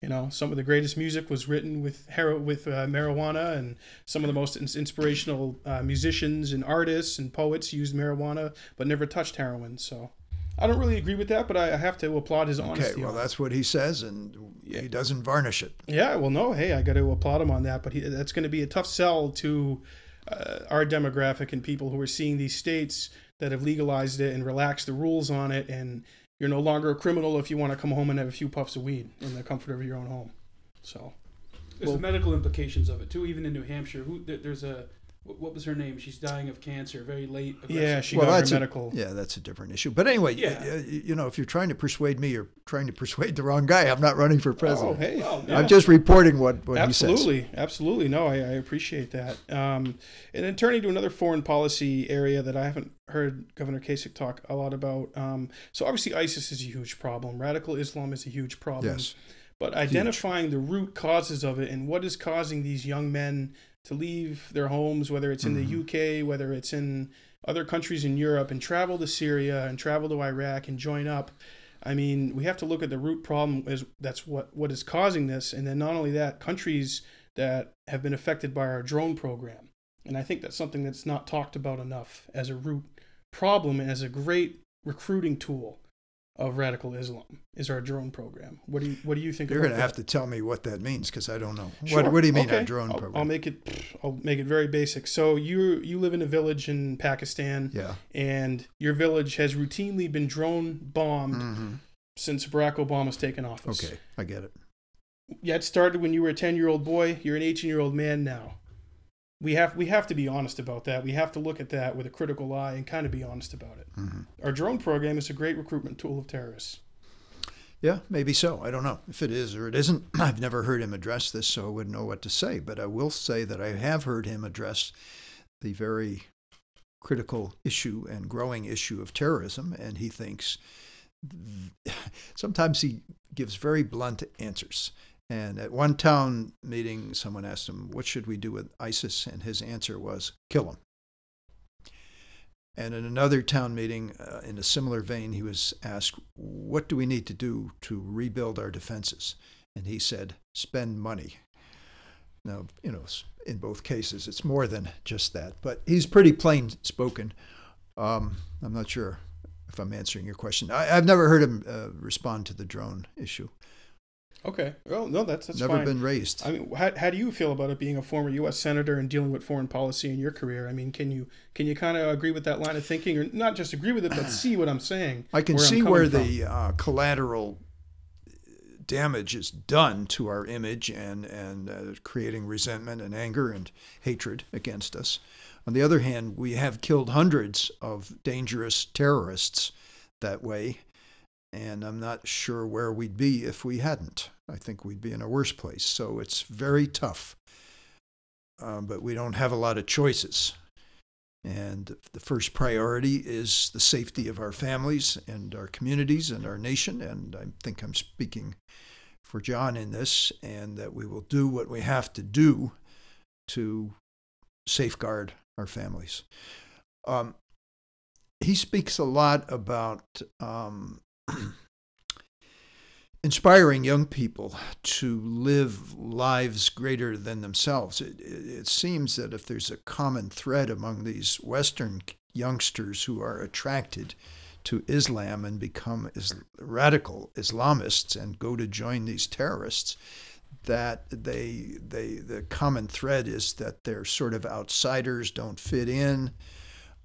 You know, some of the greatest music was written with hero with uh, marijuana, and some of the most ins- inspirational uh, musicians and artists and poets used marijuana, but never touched heroin. So, I don't really agree with that, but I, I have to applaud his honesty. Okay, well, that's what he says, and Yeah. he doesn't varnish it. Yeah, well, no, hey, I got to applaud him on that, but he, that's going to be a tough sell to uh, our demographic and people who are seeing these states that have legalized it and relaxed the rules on it, and you're no longer a criminal if you want to come home and have a few puffs of weed in the comfort of your own home. So, There's the medical implications of it too. Even in New Hampshire, who there's a what what was her name? She's dying of cancer, very late. yeah, aggressive- she Well, got that's her a- medical. Yeah, that's a different issue. But anyway, Yeah. y- y- you know, if you're trying to persuade me, you're trying to persuade the wrong guy. I'm not running for president. Oh, president. hey. Well, yeah. I'm just reporting what, what he says. absolutely, absolutely. No, I, I appreciate that. Um, and then turning to another foreign policy area that I haven't heard Governor Kasich talk a lot about. Um, so obviously, ISIS is a huge problem. Radical Islam is a huge problem. Yes. But identifying the root causes of it and what is causing these young men to leave their homes, whether it's in Mm-hmm. the UK, whether it's in other countries in Europe, and travel to Syria and travel to Iraq and join up. I mean, we have to look at the root problem as that's what what is causing this, and then not only that, countries that have been affected by our drone program. And I think that's something that's not talked about enough as a root problem and as a great recruiting tool of radical Islam is our drone program. What do you what do you think? You're going to have to tell me what that means because I don't know. Sure. What, what do you mean okay. a drone I'll, program? I'll make it. I'll make it very basic. So you you live in a village in Pakistan, yeah. and your village has routinely been drone bombed hmm since Barack Obama's taken office. Okay, I get it. Yeah, it started when you were a ten year old boy. You're an eighteen year old man now. We have we have to be honest about that. We have to look at that with a critical eye and kind of be honest about it. hmm Our drone program is a great recruitment tool of terrorists. Yeah, maybe so. I don't know if it is or it isn't. *clears throat* I've never heard him address this, so I wouldn't know what to say. But I will say that I have heard him address the very critical issue and growing issue of terrorism, and he thinks *sighs* sometimes he gives very blunt answers. And at one town meeting, someone asked him, What should we do with ISIS? And his answer was, Kill them. And in another town meeting, uh, in a similar vein, he was asked, What do we need to do to rebuild our defenses? And he said, Spend money. Now, you know, in both cases, it's more than just that, but he's pretty plain spoken. Um, I'm not sure if I'm answering your question. I, I've never heard him uh, respond to the drone issue. Okay. Well, no, that's that's never fine. been raised. I mean, how, how do you feel about it being a former U.S. senator and dealing with foreign policy in your career? I mean, can you can you kind of agree with that line of thinking, or not just agree with it, but see what I'm saying? I can where see where from? the uh, collateral damage is done to our image and and uh, creating resentment and anger and hatred against us. On the other hand, we have killed hundreds of dangerous terrorists that way, and I'm not sure where we'd be if we hadn't. I think we'd be in a worse place. So it's very tough, um, but we don't have a lot of choices. And the first priority is the safety of our families and our communities and our nation. And I think I'm speaking for John in this, and that we will do what we have to do to safeguard our families. Um, he speaks a lot about um, *clears throat* inspiring young people to live lives greater than themselves. It, it, seems that if there's a common thread among these Western youngsters who are attracted to Islam and become is, radical Islamists and go to join these terrorists, that they they the common thread is that they're sort of outsiders, don't fit in,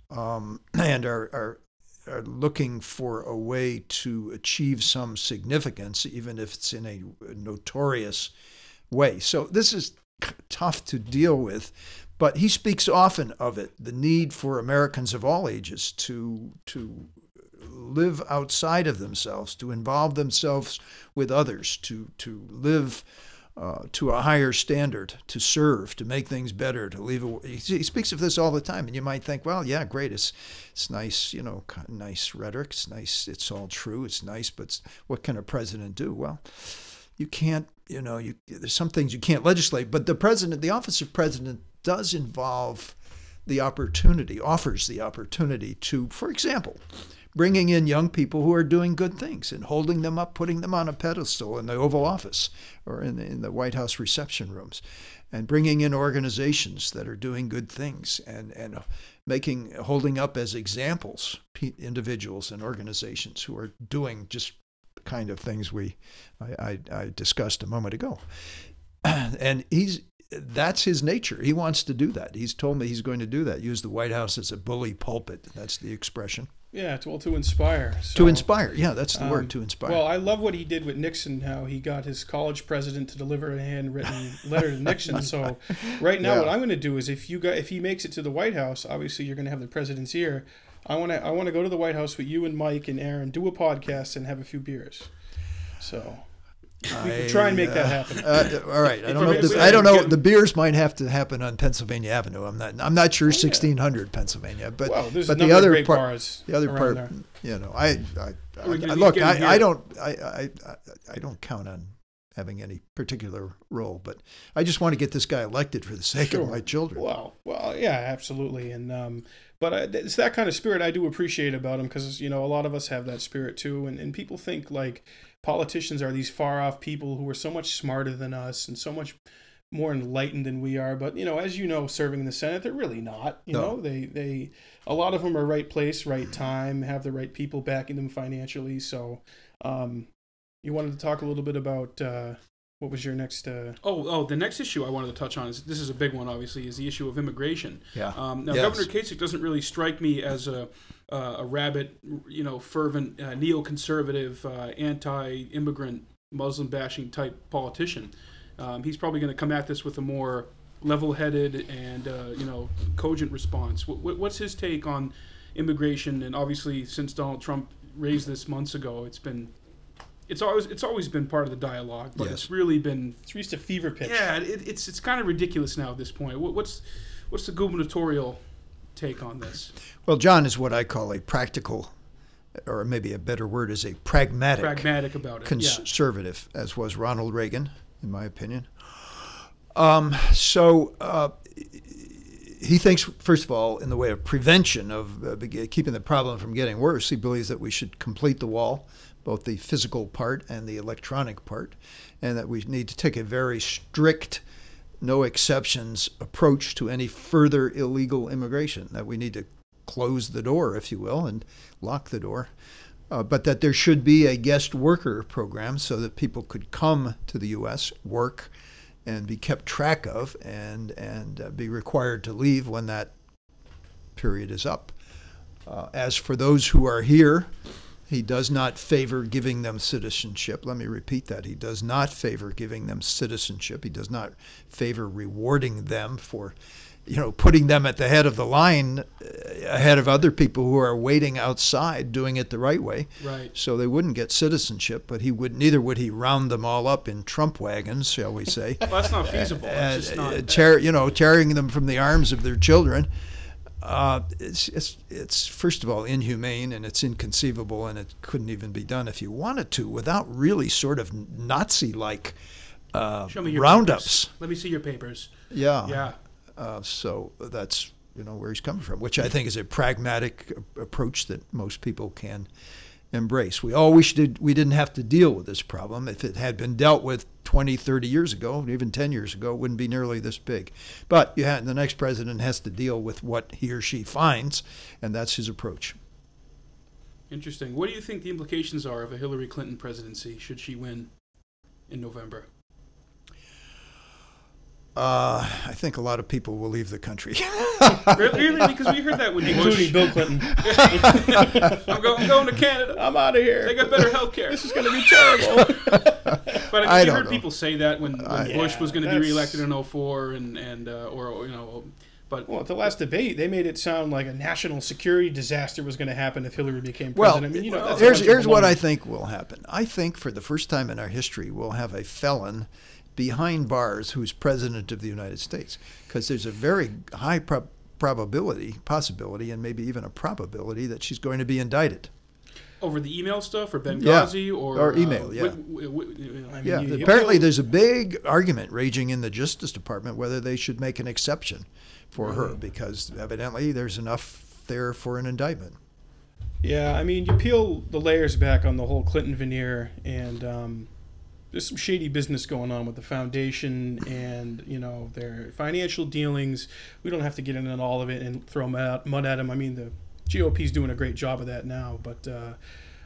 um, *clears throat* and are, are are looking for a way to achieve some significance, even if it's in a notorious way. So this is tough to deal with, but he speaks often of it: the need for Americans of all ages to to live outside of themselves, to involve themselves with others, to to live uh, to a higher standard, to serve, to make things better, to leave. A, he, he speaks of this all the time, and you might think, well, yeah, great, it's it's nice, you know, nice rhetoric, it's nice, it's all true, it's nice, but what can a president do? Well, you can't, you know, you there's some things you can't legislate, but the president, the office of president, does involve the opportunity, offers the opportunity to, for example, bringing in young people who are doing good things and holding them up, putting them on a pedestal in the Oval Office or in the, in the White House reception rooms, and bringing in organizations that are doing good things and, and making, holding up as examples individuals and organizations who are doing just the kind of things we, I, I, I discussed a moment ago. *clears throat* And he's, that's his nature. He wants to do that. He's told me he's going to do that. Use the White House as a bully pulpit. That's the expression. Yeah, to, well, to inspire. So, to inspire. Yeah, that's the um, word. To inspire. Well, I love what he did with Nixon. How he got his college president to deliver a handwritten letter to Nixon. So, *laughs* right now, Yeah. what I'm going to do is, if you got, if he makes it to the White House, obviously you're going to have the president's ear. I want to, I want to go to the White House with you and Mike and Aaron, do a podcast, and have a few beers. So, we can try and make that happen. Uh, all right. I don't know. If the, I don't know. The beers might have to happen on Pennsylvania Avenue. I'm not. I'm not sure. Oh, yeah. 1600 Pennsylvania. But well, but the other part. The other part. there. You know, I. I, I, look. least get him I, I don't. I, I. I- I don't count on having any particular role, but I just want to get this guy elected for the sake Sure. of my children. Well, well, yeah, absolutely, and um, but I, it's that kind of spirit I do appreciate about him because you know a lot of us have that spirit too, and and people think like politicians are these far off people who are so much smarter than us and so much more enlightened than we are. But you know, as you know, serving in the Senate, they're really not. You No. know, they they a lot of them are right place, right time, have the right people backing them financially. So, um, you wanted to talk a little bit about uh, what was your next? Uh, Oh, oh, the next issue I wanted to touch on is this is a big one, obviously, is the issue of immigration. Yeah. Um, now, Yes. Governor Kasich doesn't really strike me as a uh, a rabid, you know, fervent uh, neoconservative, uh, anti-immigrant, Muslim-bashing type politician. Um, he's probably going to come at this with a more level-headed and uh, you know cogent response. What, what, what's his take on immigration? And obviously, since Donald Trump raised this months ago, it's been it's always it's always been part of the dialogue, but Yes. it's really been it's reached a fever pitch. yeah, it, it's it's kind of ridiculous now at this point. What, what's what's the gubernatorial take on this? Well, John is what I call a practical, or maybe a better word is a pragmatic, Pragmatic about it. yeah. conservative, as was Ronald Reagan, in my opinion. Um, so uh, he thinks, first of all, in the way of prevention of uh, keeping the problem from getting worse, he believes that we should complete the wall, both the physical part and the electronic part, and that we need to take a very strict, no exceptions approach to any further illegal immigration, that we need to close the door, if you will, and lock the door. Uh, but that there should be a guest worker program so that people could come to the U.S., work, and be kept track of and and uh, be required to leave when that period is up. Uh, as for those who are here, he does not favor giving them citizenship. Let me repeat that. He does not favor giving them citizenship. He does not favor rewarding them for, you know, putting them at the head of the line uh, ahead of other people who are waiting outside doing it the right way Right. so they wouldn't get citizenship, but he would neither would he round them all up in Trump wagons, shall we say, *laughs* Well, that's not feasible. just not. uh, tear, you know, tearing them from the arms of their children. Uh, it's, it's it's first of all inhumane and it's inconceivable and it couldn't even be done if you wanted to without really sort of Nazi-like uh, Show me your roundups. Papers. Let me see your papers. Yeah. Yeah. Uh, so that's you know where he's coming from, which I think is a pragmatic approach that most people can embrace. We all wish we didn't have to deal with this problem. If it had been dealt with 20, 30 years ago, even 10 years ago, it wouldn't be nearly this big. But you had, the next president has to deal with what he or she finds, and that's his approach. Interesting. What do you think the implications are of a Hillary Clinton presidency should she win in November? Uh, I think a lot of people will leave the country. *laughs* really? really? Because we heard that when including Bush. Bill Clinton. *laughs* I'm, go- I'm going to Canada. I'm out of here. They got better health care. This is going to be terrible. *laughs* But I, mean, I you heard know. people say that when, when I- Bush Yeah, was going to be reelected in 04 and and uh, or, or, you know, but well, at the last debate, they made it sound like a national security disaster was going to happen if Hillary became president. Well, president. I mean, you know, that's here's here's what I think will happen. I think for the first time in our history, we'll have a felon behind bars who's president of the United States, because there's a very high prob- probability, possibility, and maybe even a probability that she's going to be indicted. over the email stuff or Benghazi or Or uh, email, yeah. wi- wi- wi- you know, I mean, Yeah, you- you apparently feel- there's a big argument raging in the Justice Department whether they should make an exception for her, because evidently there's enough there for an indictment. Yeah, I mean, you peel the layers back on the whole Clinton veneer, and um, there's some shady business going on with the foundation and you know their financial dealings. We don't have to get into all of it and throw mud at, mud them. I mean, the GOP's doing a great job of that now, but. Uh,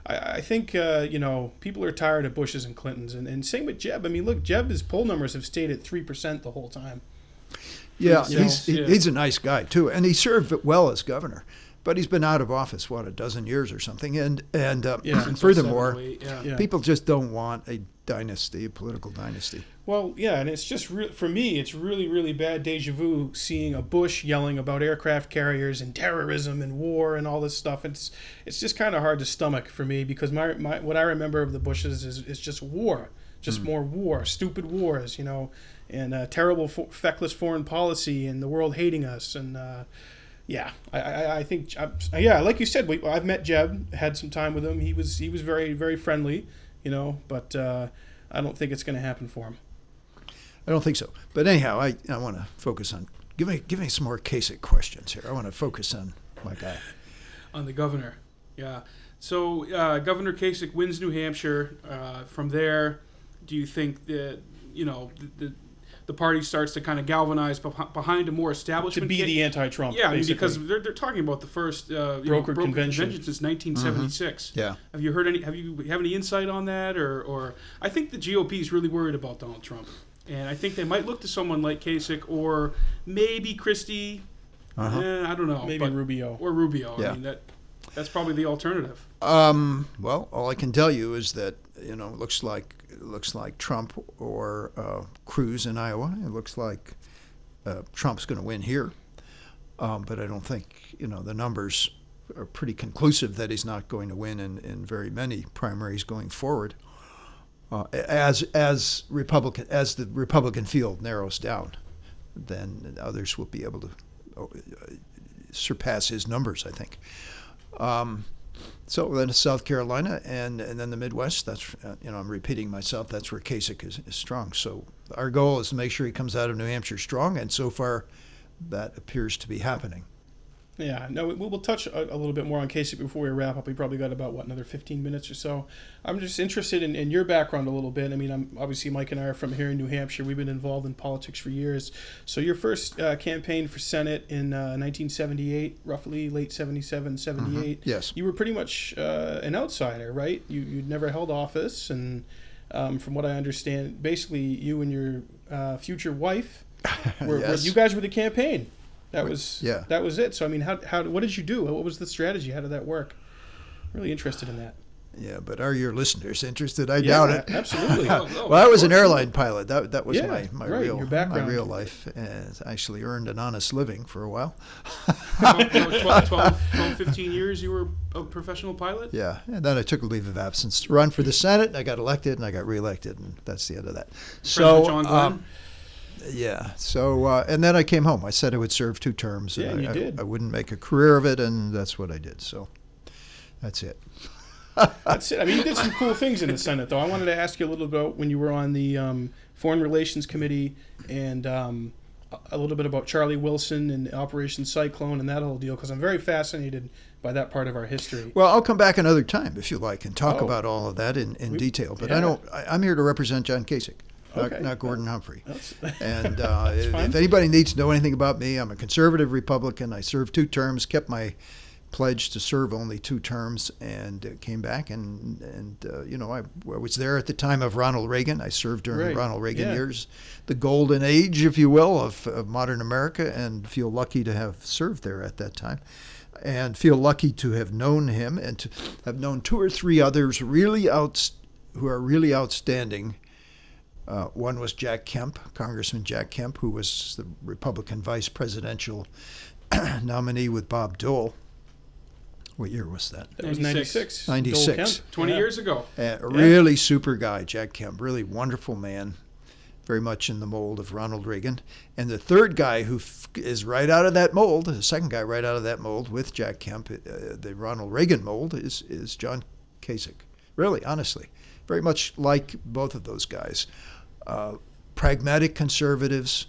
I, I think uh, you know people are tired of Bushes and Clintons, and, and same with Jeb. I mean, look, Jeb's poll numbers have stayed at three percent the whole time. Yeah, You know, he's yeah. he's a nice guy too, and he served well as governor. But he's been out of office what a dozen years or something, and and uh, Yeah. since furthermore, yeah. Yeah. people just don't want a dynasty, a political dynasty. Well, yeah, and it's just re- for me, it's really, really bad deja vu seeing a Bush yelling about aircraft carriers and terrorism and war and all this stuff. It's it's just kind of hard to stomach for me because my, my what I remember of the Bushes is is just war, just more war, stupid wars, you know, and uh, terrible, fo- feckless foreign policy and the world hating us and. Uh, yeah, I, I, I think I, yeah, like you said, we, I've met Jeb, had some time with him. He was he was very very friendly, you know, but uh, I don't think it's going to happen for him. I don't think so. But anyhow, I, I want to focus on give me give me some more Kasich questions here. I want to focus on my guy. on the governor. Yeah. So uh, Governor Kasich wins New Hampshire. Uh, from there, do you think that you know the, the the party starts to kind of galvanize behind a more establishment. to be ca- the anti-Trump. yeah, I mean, basically. because they're, they're talking about the first uh, you Brokered know, convention. since 1976. Yeah. Have you heard any? Have you have any insight on that, or or I think the GOP is really worried about Donald Trump, and I think they might look to someone like Kasich or maybe Christie. Uh-huh. Eh, I don't know. maybe but- Rubio. or Rubio. Yeah. I mean that that's probably the alternative. Um, well, all I can tell you is that you know it looks like it looks like Trump or uh, Cruz in Iowa. It looks like uh, Trump's going to win here, um, but I don't think you know the numbers are pretty conclusive that he's not going to win in, in very many primaries going forward. Uh, as as Republican as the Republican field narrows down, then others will be able to uh, surpass his numbers. I think. Um, so then South Carolina and, and then the Midwest. That's uh, you know I'm repeating myself. That's where Kasich is, is strong. So our goal is to make sure he comes out of New Hampshire strong, and so far that appears to be happening. Yeah, no, we- we'll touch a, a little bit more on Kasich before we wrap up. We probably got about what another fifteen minutes or so. I'm just interested in, in your background a little bit. I mean, I'm obviously Mike and I are from here in New Hampshire. We've been involved in politics for years. So your first uh, campaign for Senate in uh, 1978, roughly late 77, 78. Yes. You were pretty much uh, an outsider, right? You you'd never held office, and um, from what I understand, basically you and your uh, future wife *laughs* were, were you guys were the campaign. That was yeah. That was it. So I mean, how how what did you do? What was the strategy? How did that work? Really interested in that. Yeah, but are your listeners interested? I Yeah, doubt it. absolutely. *laughs* Oh, no, well, I was an airline pilot. That that was Yeah, my, my right, real my real life. And I actually earned an honest living for a while. *laughs* About 12, *laughs* 12, 12, 15 years you were a professional pilot? Yeah, and then I took a leave of absence to run for the Senate. And I got elected, and I got reelected, and that's the end of that. President So, John Glenn? um, yeah. So, uh, and then I came home. I said I would serve two terms, Yeah, and you I, did. I, I wouldn't make a career of it, and that's what I did. So, that's it. *laughs* That's it. I mean, you did some cool things in the Senate, though. I wanted to ask you a little bit about when you were on the um, Foreign Relations Committee and um, a- little bit about Charlie Wilson and Operation Cyclone and that whole deal, because I'm very fascinated by that part of our history. Well, I'll come back another time if you like and talk Oh. about all of that in, in We- detail. But yeah. I don't. I, I'm here to represent John Kasich, not, Okay. not Gordon Humphrey. That's, And uh, *laughs* if, if anybody needs to know anything about me, I'm a conservative Republican. I served two terms, kept my pledge to serve only two terms, and uh, came back. And and uh, you know, I, I was there at the time of Ronald Reagan. I served during Right. the Ronald Reagan Yeah. years, the golden age, if you will, of, of modern America, and feel lucky to have served there at that time. And feel lucky to have known him and to have known two or three others really out who are really outstanding uh, one was Jack Kemp, Congressman Jack Kemp, who was the Republican vice presidential *clears throat* nominee with Bob Dole. What year was that? that was 96. 96. 96. Dole Kemp. 20 Yeah. years ago. Uh, a really super guy, Jack Kemp. Really wonderful man. Very much in the mold of Ronald Reagan. And the third guy who f- is right out of that mold, the second guy right out of that mold with Jack Kemp, uh, the Ronald Reagan mold, is, is John Kasich. Really, honestly. Very much like both of those guys. Uh, pragmatic conservatives,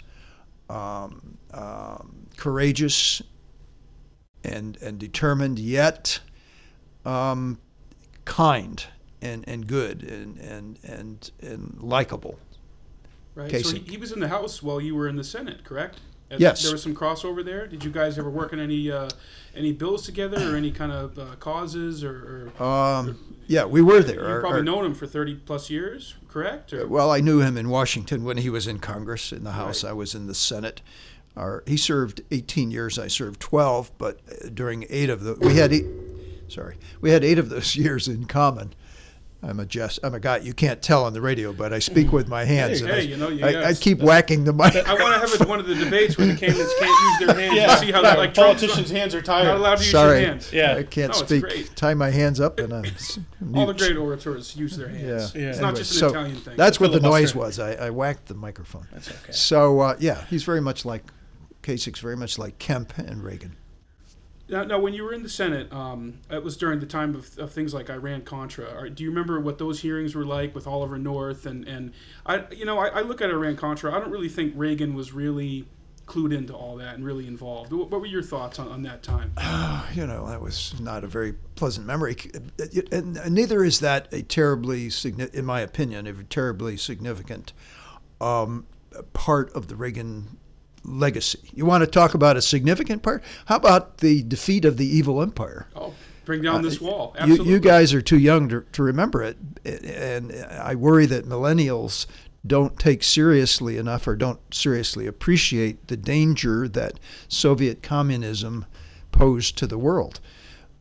um, um, courageous and, and determined, yet um, kind and, and good and, and, and, and likable. Right. So he, he was in the House while you were in the Senate, correct? And Yes. There was some crossover there. Did you guys ever work on any uh, any bills together or any kind of uh, causes or? or Um, yeah, we were there. You've probably our- known him for 30 plus years, correct? Or, well, I knew him in Washington when he was in Congress. In the House, Right. I was in the Senate. Our, he served 18 years. I served 12. But uh, during eight of the, we had eight. Sorry, we had eight of those *laughs* years in common. I'm a just, I'm a guy you can't tell on the radio, but I speak with my hands. and hey, I, you know, you I, I keep whacking the mic. I want to have it one of the debates where the candidates can't use their hands. Yeah, and see how right, like politicians' hands are not allowed to use Sorry, your hands. Yeah. I can't No, speak. Tie my hands up and I'm *laughs* s- All the great orators use their hands. Yeah. Yeah. It's Anyway, not just an so Italian thing. That's what the noise was. I, I whacked the microphone. That's okay. So uh, yeah, he's very much like Kasich's very much like Kemp and Reagan. Now, now, when you were in the Senate, um, it was during the time of, of things like Iran Contra. Do you remember what those hearings were like with Oliver North? And, and I, you know, I, I look at Iran Contra. I don't really think Reagan was really clued into all that and really involved. What, were your thoughts on, on that time? *sighs* You know, that was not a very pleasant memory, and neither is that a terribly in my opinion, a terribly significant um, part of the Reagan legacy. You want to talk about a significant part? How about the defeat of the evil empire? Oh, bring down this wall. Uh, You, you guys are too young to, to remember it, and I worry that millennials don't take seriously enough or don't seriously appreciate the danger that Soviet communism posed to the world.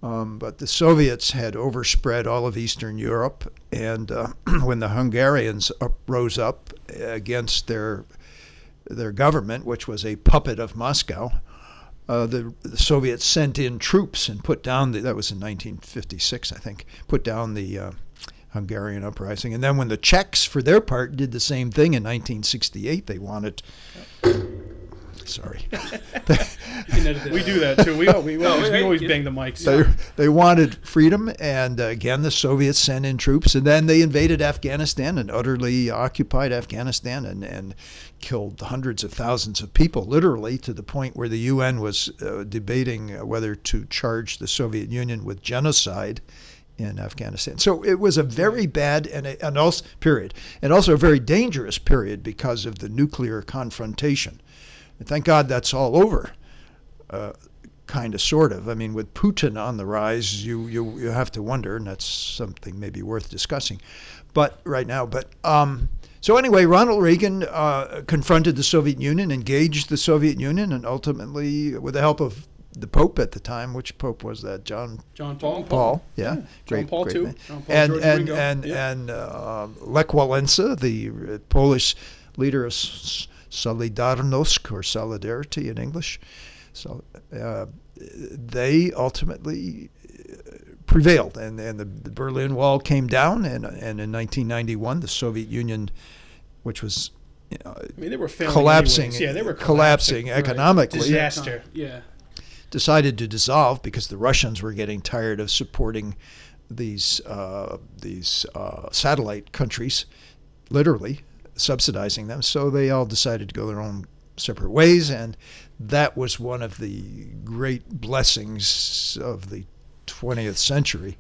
Um, but the Soviets had overspread all of Eastern Europe, and uh, *clears throat* when the Hungarians up, rose up against their their government, which was a puppet of Moscow, uh, the, the Soviets sent in troops and put down the, that was in 1956, I think, put down the uh, Hungarian uprising. And then when the Czechs, for their part, did the same thing in 1968, they wanted. Sorry. *laughs* You can edit it We do that too. We, al- we, always, we always bang the mics. they, they wanted freedom, and uh, again, the Soviets sent in troops, and then they invaded Afghanistan and utterly occupied Afghanistan and, and killed hundreds of thousands of people, literally to the point where the UN was uh, debating uh, whether to charge the Soviet Union with genocide in Afghanistan. So it was a very bad and, a, and also period, and also a very dangerous period because of the nuclear confrontation. And thank God that's all over uh, kind of, sort of. I mean, with Putin on the rise, you, you you have to wonder, and that's something maybe worth discussing. But right now, but um, so anyway, Ronald Reagan uh, confronted the Soviet Union, engaged the Soviet Union, and ultimately, with the help of the Pope at the time, which Pope was that? John John Paul. Paul, yeah, John great, Paul great too. man. John Paul, and George and Ringo. and Yeah. and uh, Lech Walesa, the Polish leader of S- Solidarność or Solidarity in English, so uh, they ultimately uh, prevailed, and and the, the Berlin Wall came down, and and in 1991, the Soviet Union, which was you know, I mean, they were collapsing, anyways. Yeah, they were collapsing collapsing. economically. Disaster. Yeah. decided to dissolve because the Russians were getting tired of supporting these uh, these uh, satellite countries, literally subsidizing them. So they all decided to go their own separate ways, and that was one of the great blessings of the 20th century.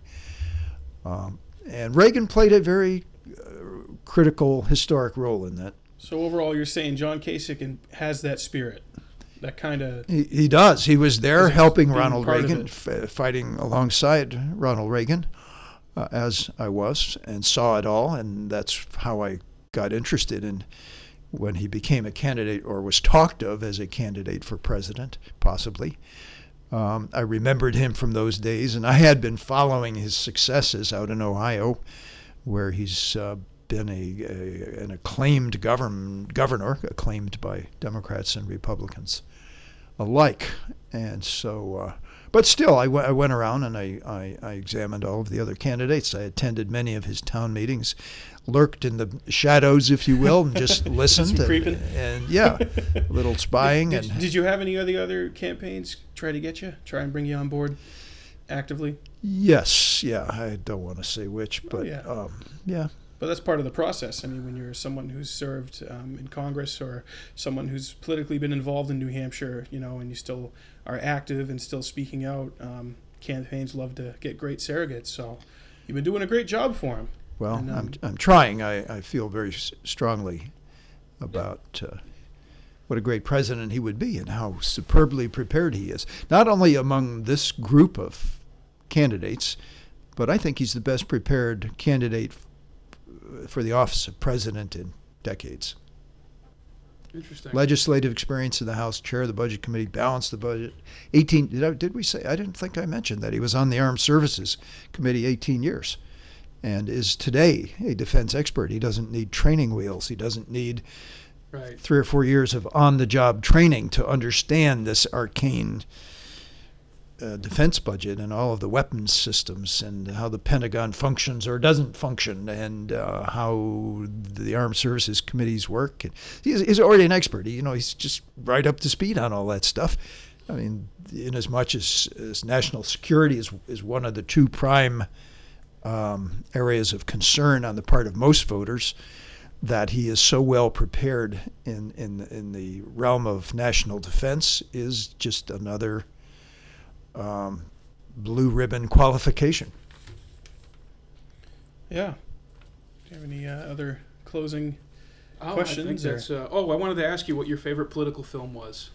Um, and Reagan played a very uh, critical historic role in that. So overall, you're saying John Kasich has that spirit, that kind of He, he does. He was there helping Ronald Reagan, f- fighting alongside Ronald Reagan, uh, as I was, and saw it all. And that's how I got interested in when he became a candidate or was talked of as a candidate for president, possibly. Um, I remembered him from those days, and I had been following his successes out in Ohio, where he's uh, been a, a an acclaimed govern, governor, acclaimed by Democrats and Republicans alike. And so, uh, but still, I, w- I went around and I, I, I examined all of the other candidates. I attended many of his town meetings, lurked in the shadows, if you will, and just *laughs* listened. And, creeping. and yeah, a little *laughs* spying. Did, and did you have any of the other campaigns try to get you, try and bring you on board actively? yes, yeah, I don't want to say which, but Oh, yeah. um, yeah. But that's part of the process. I mean, when you're someone who's served um, in Congress or someone who's politically been involved in New Hampshire, you know, and you still are active and still speaking out, um, campaigns love to get great surrogates. So you've been doing a great job for them. Well, And, um, I'm, I'm trying. I, I feel very s- strongly about uh, what a great president he would be and how superbly prepared he is. Not only among this group of candidates, but I think he's the best prepared candidate f- for the office of president in decades. Interesting. Legislative experience in the House, chair of the Budget Committee, balanced the budget. 18, did, I, did we say? I didn't think I mentioned that. He was on the Armed Services Committee 18 years and is today a defense expert. He doesn't need training wheels. He doesn't need Right. three or four years of on the job training to understand this arcane uh, defense budget and all of the weapons systems and how the Pentagon functions or doesn't function and uh, how the armed services committees work. And he's, he's already an expert. He, you know, he's just right up to speed on all that stuff. I mean, in as much as, as national security is, is one of the two prime um, areas of concern on the part of most voters, that he is so well prepared in, in, in the realm of national defense is just another um, blue ribbon qualification. Yeah. Do you have any uh, other closing Oh, questions? I think. Uh, oh, I wanted to ask you what your favorite political film was.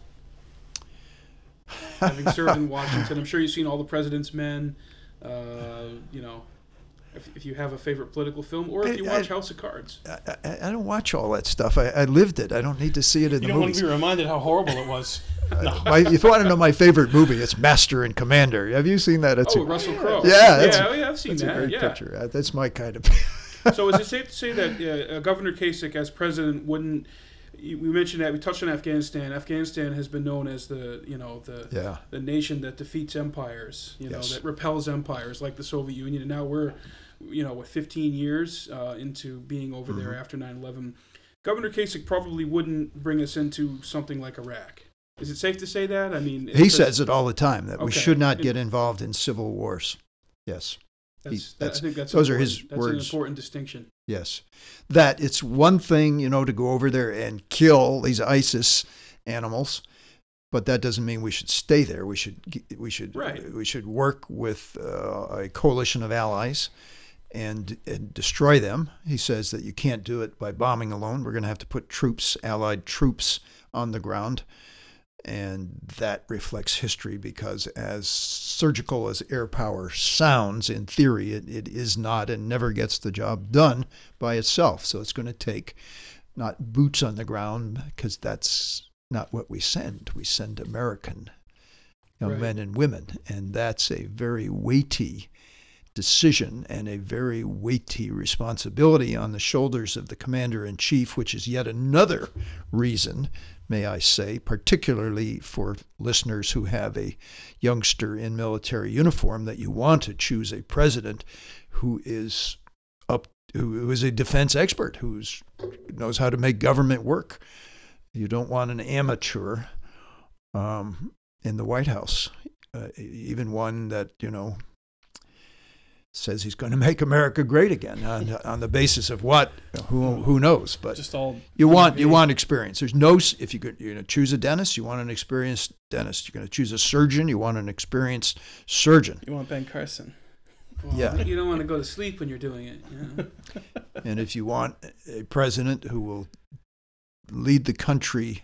*laughs* Having served in Washington, I'm sure you've seen all the President's Men. Uh, you know, if, if you have a favorite political film, or if I- you I- watch House of Cards. I, I, I don't watch all that stuff. I, I lived it. I don't need to see it in you the don't want to be reminded how horrible it was. *laughs* My, if you want to know my favorite movie, it's Master and Commander. Have you seen that? It's Oh, a, Russell Crowe. Yeah, that's- yeah, oh, yeah, I've seen that's a that. great yeah. picture. Uh, That's my kind of. *laughs* so is it safe to say that uh, uh, Governor Kasich, as president, wouldn't? We mentioned that we touched on Afghanistan. Afghanistan has been known as the you know the yeah. the nation that defeats empires, you know, Yes. that repels empires like the Soviet Union. And now we're, you know, with 15 years uh, into being over there Mm-hmm. after 9/11, Governor Kasich probably wouldn't bring us into something like Iraq. Is it safe to say that? I mean, He says it all the time that we should not get involved in civil wars. Yes. that's, he- that's- I think that's those are his that's words. an important distinction. Yes. That it's one thing, you know, to go over there and kill these ISIS animals, but that doesn't mean we should stay there. We should we should Right. we should work with uh, a coalition of allies and, and destroy them. He says that you can't do it by bombing alone. We're going to have to put troops, allied troops on the ground. And that reflects history because, as surgical as air power sounds, in theory, it, it is not and never gets the job done by itself. So it's going to take not boots on the ground because that's not what we send. We send American young Right. men and women. And that's a very weighty decision and a very weighty responsibility on the shoulders of the commander in chief, which is yet another reason, may I say, particularly for listeners who have a youngster in military uniform, that you want to choose a president who is up who is a defense expert, who knows how to make government work. You don't want an amateur um, in the White House, uh, even one that you know says he's going to make America great again on, on the basis of what who who knows but Just all you want you want experience there's no if you could you're going to choose a dentist you want an experienced dentist you're going to choose a surgeon you want an experienced surgeon You want Ben Carson? Well, Yeah. You don't want to go to sleep when you're doing it. You know? *laughs* and if you want a president who will lead the country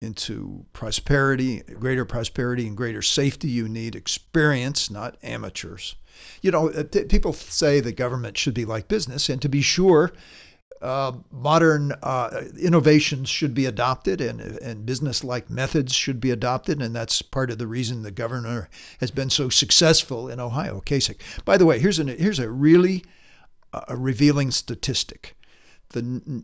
into prosperity, greater prosperity and greater safety, you need experience, not amateurs. You know, uh, t- people say that government should be like business, and to be sure, uh, modern uh, innovations should be adopted and, and business like methods should be adopted. And that's part of the reason the governor has been so successful in Ohio, Kasich. By the way, here's, an, here's a really a revealing statistic. The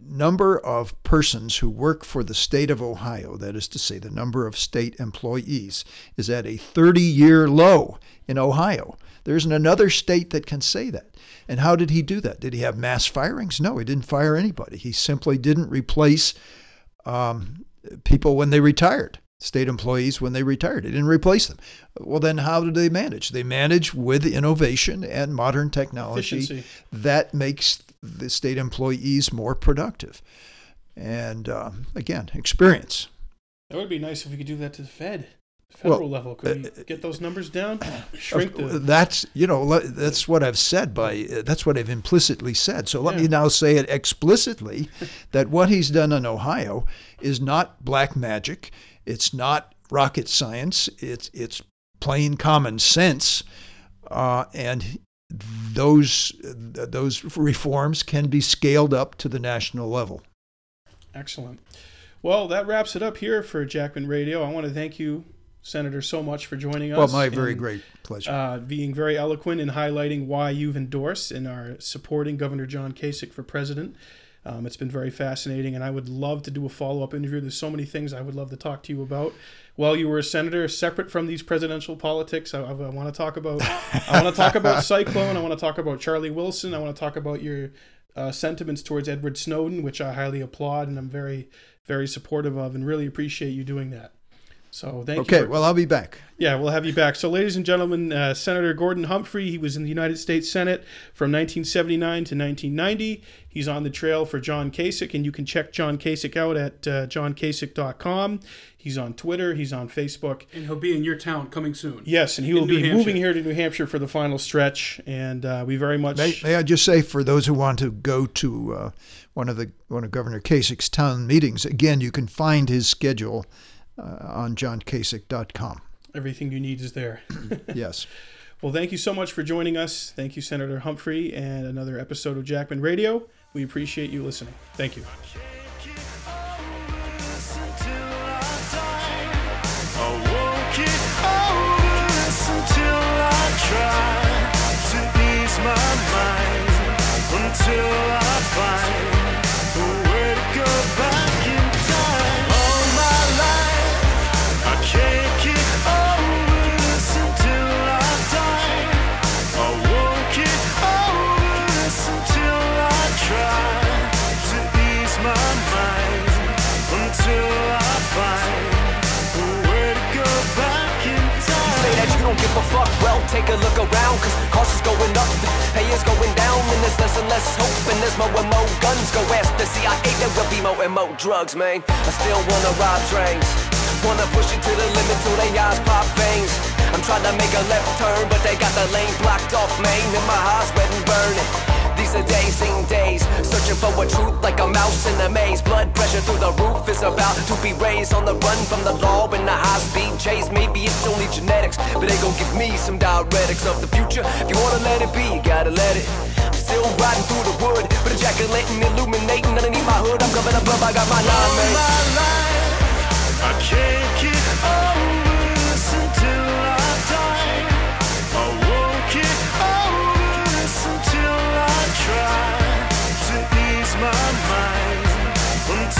number of persons who work for the state of Ohio, that is to say, the number of state employees, is at a 30 year low in Ohio. There isn't another state that can say that. And how did he do that? Did he have mass firings? No, he didn't fire anybody. He simply didn't replace um, people when they retired, state employees when they retired. He didn't replace them. Well, then how do they manage? They manage with innovation and modern technology Efficiency. that makes the state employees more productive. And uh, again, experience. That would be nice if we could do that to the Fed, Well, federal level. Could uh, we get those numbers down? Shrink the. That's you know that's what I've said by uh, that's what I've implicitly said. So let me now say it explicitly *laughs* that what he's done in Ohio is not black magic. It's not rocket science. It's it's plain common sense, uh, and those those reforms can be scaled up to the national level. Excellent. Well, that wraps it up here for Jackman Radio. I want to thank you, Senator, so much for joining us. Well, my very and, great pleasure. Uh, being very eloquent in highlighting why you've endorsed and are supporting Governor John Kasich for president. Um, it's been very fascinating, and I would love to do a follow up interview. There's so many things I would love to talk to you about. While you were a senator, separate from these presidential politics, I, I want to talk about. I want to talk about *laughs* Cyclone. I want to talk about Charlie Wilson. I want to talk about your uh, sentiments towards Edward Snowden, which I highly applaud and I'm very, very supportive of, and really appreciate you doing that. So thank you. Okay, well, I'll be back. Yeah, we'll have you back. So, ladies and gentlemen, uh, Senator Gordon Humphrey, he was in the United States Senate from 1979 to 1990. He's on the trail for John Kasich, and you can check John Kasich out at uh, johnkasich.com. He's on Twitter, he's on Facebook. And he'll be in your town coming soon. Yes, and he In will New be Hampshire. moving here to New Hampshire for the final stretch, and uh, we very much. May, may I just say, for those who want to go to uh, one of the one of Governor Kasich's town meetings, again, you can find his schedule uh, on johnkasich.com. Everything you need is there. *laughs* Yes. Well, thank you so much for joining us. Thank you, Senator Humphrey, and another episode of Jackman Radio. We appreciate you listening. Thank you. Until I find going down, and there's less and less hope, and there's more and more guns. Go ask the CIA, there will be more and more drugs, man. I still wanna rob trains, wanna push it to the limit till they eyes pop veins. I'm trying to make a left turn, but they got the lane blocked off, man, and my heart's red and burning. These are days, sing days, searching for a truth like a mouse in a maze. Blood pressure through the roof is about to be raised on the run from the law in a high speed chase. Maybe it's only genetics, but they gon' give me some diuretics of the future. If you wanna let it be, you gotta let it. I'm still riding through the wood, but ejaculating, illuminating underneath my hood. I'm covered up, I got my nine, All man. my life, I can't get over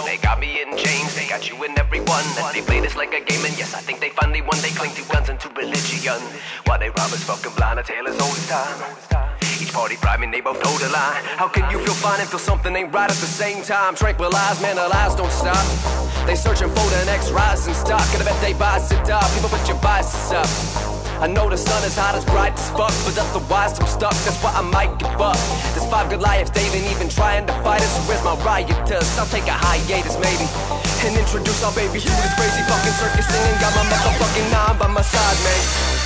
they got me in chains, they got you and everyone. They play this like a game, and yes, I think they finally won. They cling to guns and to religion. While they rob us fucking blind, a tale as old as time. Each party bribing, they both toe the line. How can you feel fine and feel something ain't right at the same time? Tranquilized, man, the lies don't stop. They searching for the next rising stock. And I bet they buy it up. People put your biases up. I know the sun is hot as bright as fuck, but otherwise I'm stuck. That's why I might give up. There's five good Goliaths, they ain't even trying to fight us. Where's my rioters? I'll take a hiatus maybe, and introduce our baby to this crazy fucking circus singing. Got my motherfucking nine by my side, man.